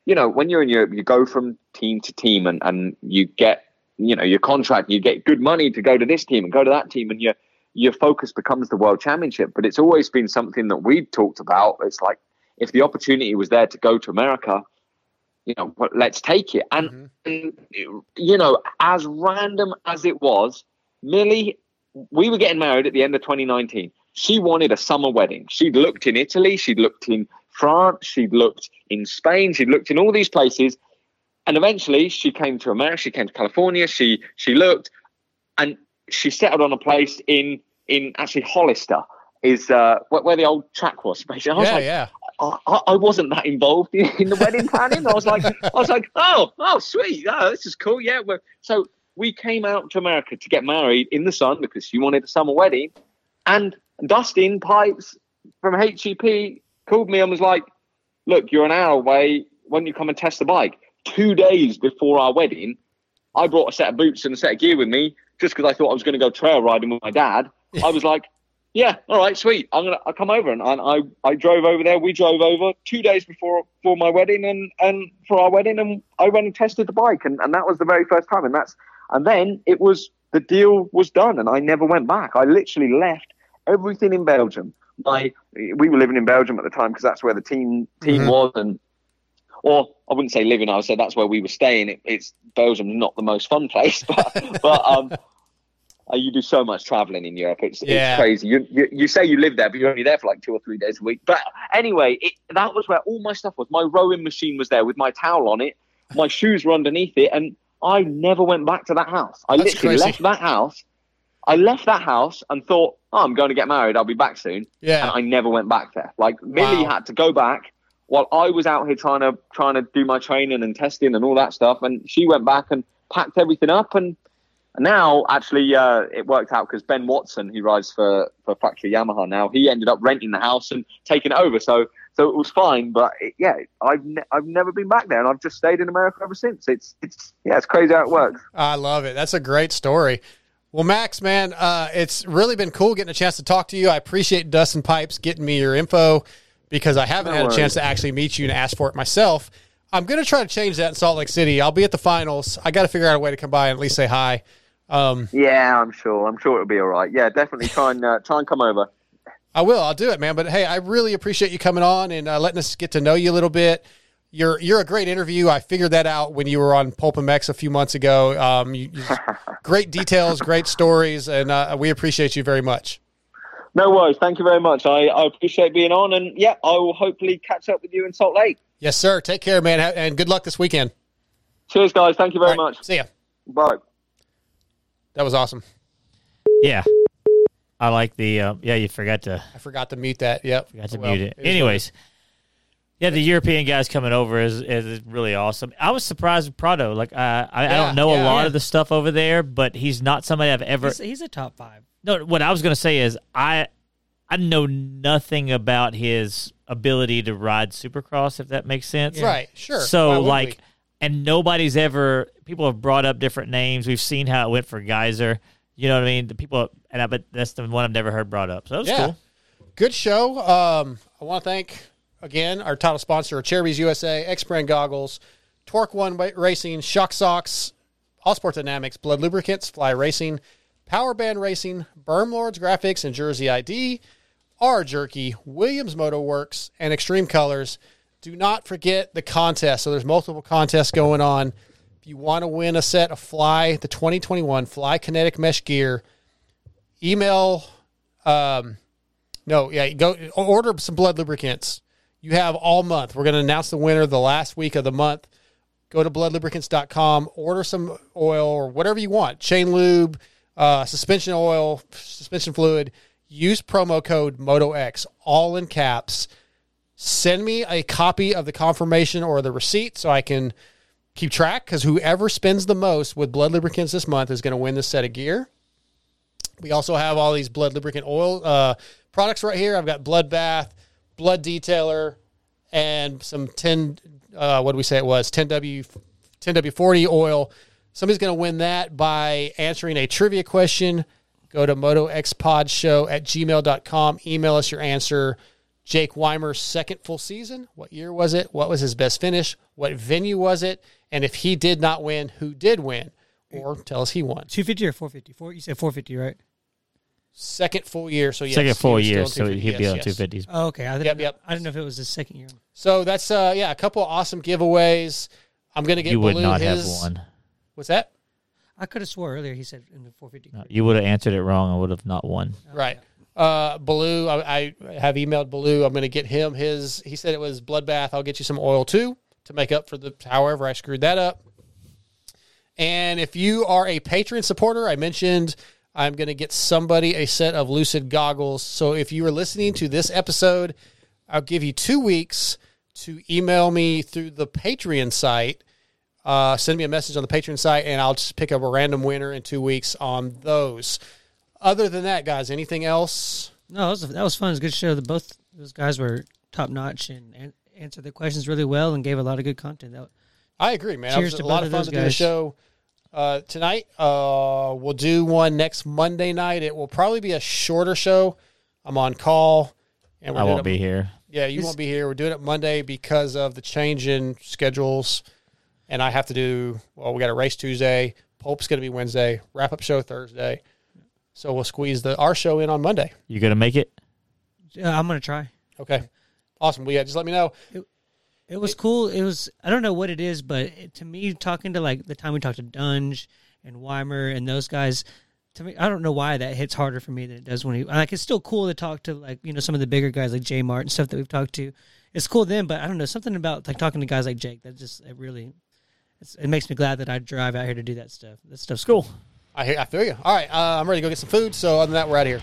you know, when you're in Europe, you go from team to team, and and you get you know your contract, you get good money to go to this team and go to that team, and your your focus becomes the world championship. But it's always been something that we've talked about. It's like if the opportunity was there to go to America, you know, let's take it. And, and, you know, as random as it was, Millie, we were getting married at the end of 2019. She wanted a summer wedding. She'd looked in Italy, she'd looked in France, she'd looked in Spain, she'd looked in all these places. And eventually she came to America, she came to California, she she looked and she settled on a place in in actually Hollister is uh, where, where the old track was. Basically, I was Yeah, like, yeah. I, I- wasn't that involved in, in the wedding planning. I was like, I was like, oh, oh, sweet, oh, this is cool. Yeah, we're, so we came out to America to get married in the sun because she wanted a summer wedding, and Dustin Pipes from HEP called me and was like, look, you're an hour away. Why don't you come and test the bike? Two days before our wedding, I brought a set of boots and a set of gear with me just because I thought I was going to go trail riding with my dad. I was like, yeah, all right, sweet. I'm gonna I come over and, and I I drove over there. We drove over two days before for my wedding and and for our wedding, and I went and tested the bike, and, and that was the very first time. And that's and then it was the deal was done, and I never went back. I literally left everything in Belgium. My we were living in Belgium at the time because that's where the team team Mhm. was, and or I wouldn't say living. I would say that's where we were staying. It, it's Belgium's not the most fun place, but but um, Uh, you do so much traveling in Europe. It's, Yeah. it's crazy. You, you you say you live there, but you're only there for like two or three days a week. But anyway, it, that was where all my stuff was. My rowing machine was there with my towel on it. My shoes were underneath it, and I never went back to that house. I That's literally crazy. left that house. I left that house and thought, oh, I'm going to get married. I'll be back soon. Yeah. And I never went back there. Like Millie Wow. had to go back while I was out here trying to trying to do my training and testing and all that stuff. And she went back and packed everything up. And and now actually uh, it worked out because Ben Watson, who rides for for Factory Yamaha now, he ended up renting the house and taking it over. So so it was fine. But it, yeah, I've ne- I've never been back there, and I've just stayed in America ever since. It's it's yeah, it's crazy how it works. I love it. That's a great story. Well, Max, man, uh, it's really been cool getting a chance to talk to you. I appreciate Dustin Pipes getting me your info because I haven't No had a chance to actually meet you and ask for it myself. I'm going to try to change that in Salt Lake City. I'll be at the finals. I got to figure out a way to come by and at least say hi. Um, Yeah, I'm sure. I'm sure it'll be all right. Yeah, definitely try and uh, try and come over. I will. I'll do it, man. But hey, I really appreciate you coming on and uh, letting us get to know you a little bit. You're you're a great interview. I figured that out when you were on Pulp MX a few months ago. Um, you, you, great details, great stories, and uh, we appreciate you very much. No worries. Thank you very much. I, I appreciate being on, and yeah, I will hopefully catch up with you in Salt Lake. Yes, sir. Take care, man, and good luck this weekend. Cheers, guys. Thank you very much. See ya. Bye. That was awesome. Yeah. I like the uh, yeah. You forgot to I forgot to mute that. Yep. forgot to Well, mute it. is what it Anyways, yeah, the European guys coming over is, is really awesome. I was surprised with Prado. Like uh, I, I Yeah, don't know a lot Yeah. of the stuff over there, but he's not somebody I've ever. He's, he's a top five. No, what I was going to say is I I know nothing about his ability to ride Supercross, if that makes sense. Right. Sure. Why So wouldn't like, we? And nobody's ever. People have brought up different names. We've seen how it went for Gajser. You know what I mean? The people, and I but that's the one I've never heard brought up. So that was Yeah. cool. Good show. Um, I want to thank again our title sponsor, Acerbis USA, X Brand Goggles, Torque One Racing, Shock Socks, All Sport Dynamics, Blud Lubricants, Fly Racing, Power Band Racing, Berm Lords Graphics and Jersey ID, R Jerky, Williams Moto Werx, and Xtreme Kolors. Do not forget the contest. So there's multiple contests going on. If you want to win a set of Fly, the 2021 Fly Kinetic Mesh gear, email. Um, no, yeah, go order some Blud lubricants. You have all month. We're going to announce the winner the last week of the month. Go to bludlubricants.com, order some oil or whatever you want chain lube, uh, suspension oil, suspension fluid. Use promo code MotoX, all in caps. Send me a copy of the confirmation or the receipt so I can keep track because whoever spends the most with Blud lubricants this month is going to win this set of gear. We also have all these Blud lubricant oil uh, products right here. I've got Blud Bath, Blud Detailer, and some 10, uh, what do we say it was? 10W, 10W40 oil. Somebody's going to win that by answering a trivia question. Go to motoxpodshow at gmail.com. Email us your answer. Jake Weimer's second full season. What year was it? What was his best finish? What venue was it? And if he did not win, who did win? Or tell us he won. 250 or 450? Four, you said 450, right? Second full year. So yes, Second he full was year, so he'd be 250, on yes, yes. 250s. Oh, okay. I didn't, Yep, yep. I didn't know if it was his second year. So that's uh yeah, a couple of awesome giveaways. I'm gonna get You would Baloo not his, have won. What's that? I could have swore earlier he said in the 450. No, you would have answered it wrong. I would have not won. Right. Uh, Baloo, I, I have emailed Baloo. I'm going to get him his. He said it was bloodbath. I'll get you some oil too to make up for the however I screwed that up. And if you are a Patreon supporter, I mentioned I'm going to get somebody a set of Lucid goggles. So if you are listening to this episode, I'll give you two weeks to email me through the Patreon site. Uh, send me a message on the Patreon site, and I'll just pick up a random winner in two weeks on those. Other than that, guys, anything else? No, that was, that was fun. It was a good show. The both those guys were top notch and, and answered the questions really well and gave a lot of good content. That, I agree, man. Cheers it was to a lot of of fun those to do a guys. show uh, tonight. Uh, we'll do one next Monday night. It will probably be a shorter show. I'm on call, and we're I won't it- be here. Yeah, you won't be here. We're doing it Monday because of the change in schedules, and I have to do. Well, we got a race Tuesday. Pope's going to be Wednesday. Wrap up show Thursday. So we'll squeeze the our show in on Monday. You gonna make it? yeah, I'm gonna try. Okay, awesome. Well, yeah, just let me know. It was cool. It was I don't know what it is, but it, to me, talking to like the time we talked to Dungey and Weimer and those guys, to me, I don't know why that hits harder for me than it does when he like. It's still cool to talk to like you know some of the bigger guys like Jay Mart and stuff that we've talked to. It's cool then, but I don't know something about like talking to guys like Jake that just it really. It's, it makes me glad that I drive out here to do that stuff. That stuff's cool. I hear, I feel you. All right, uh, I'm ready to go get some food. So other than that, we're out of here.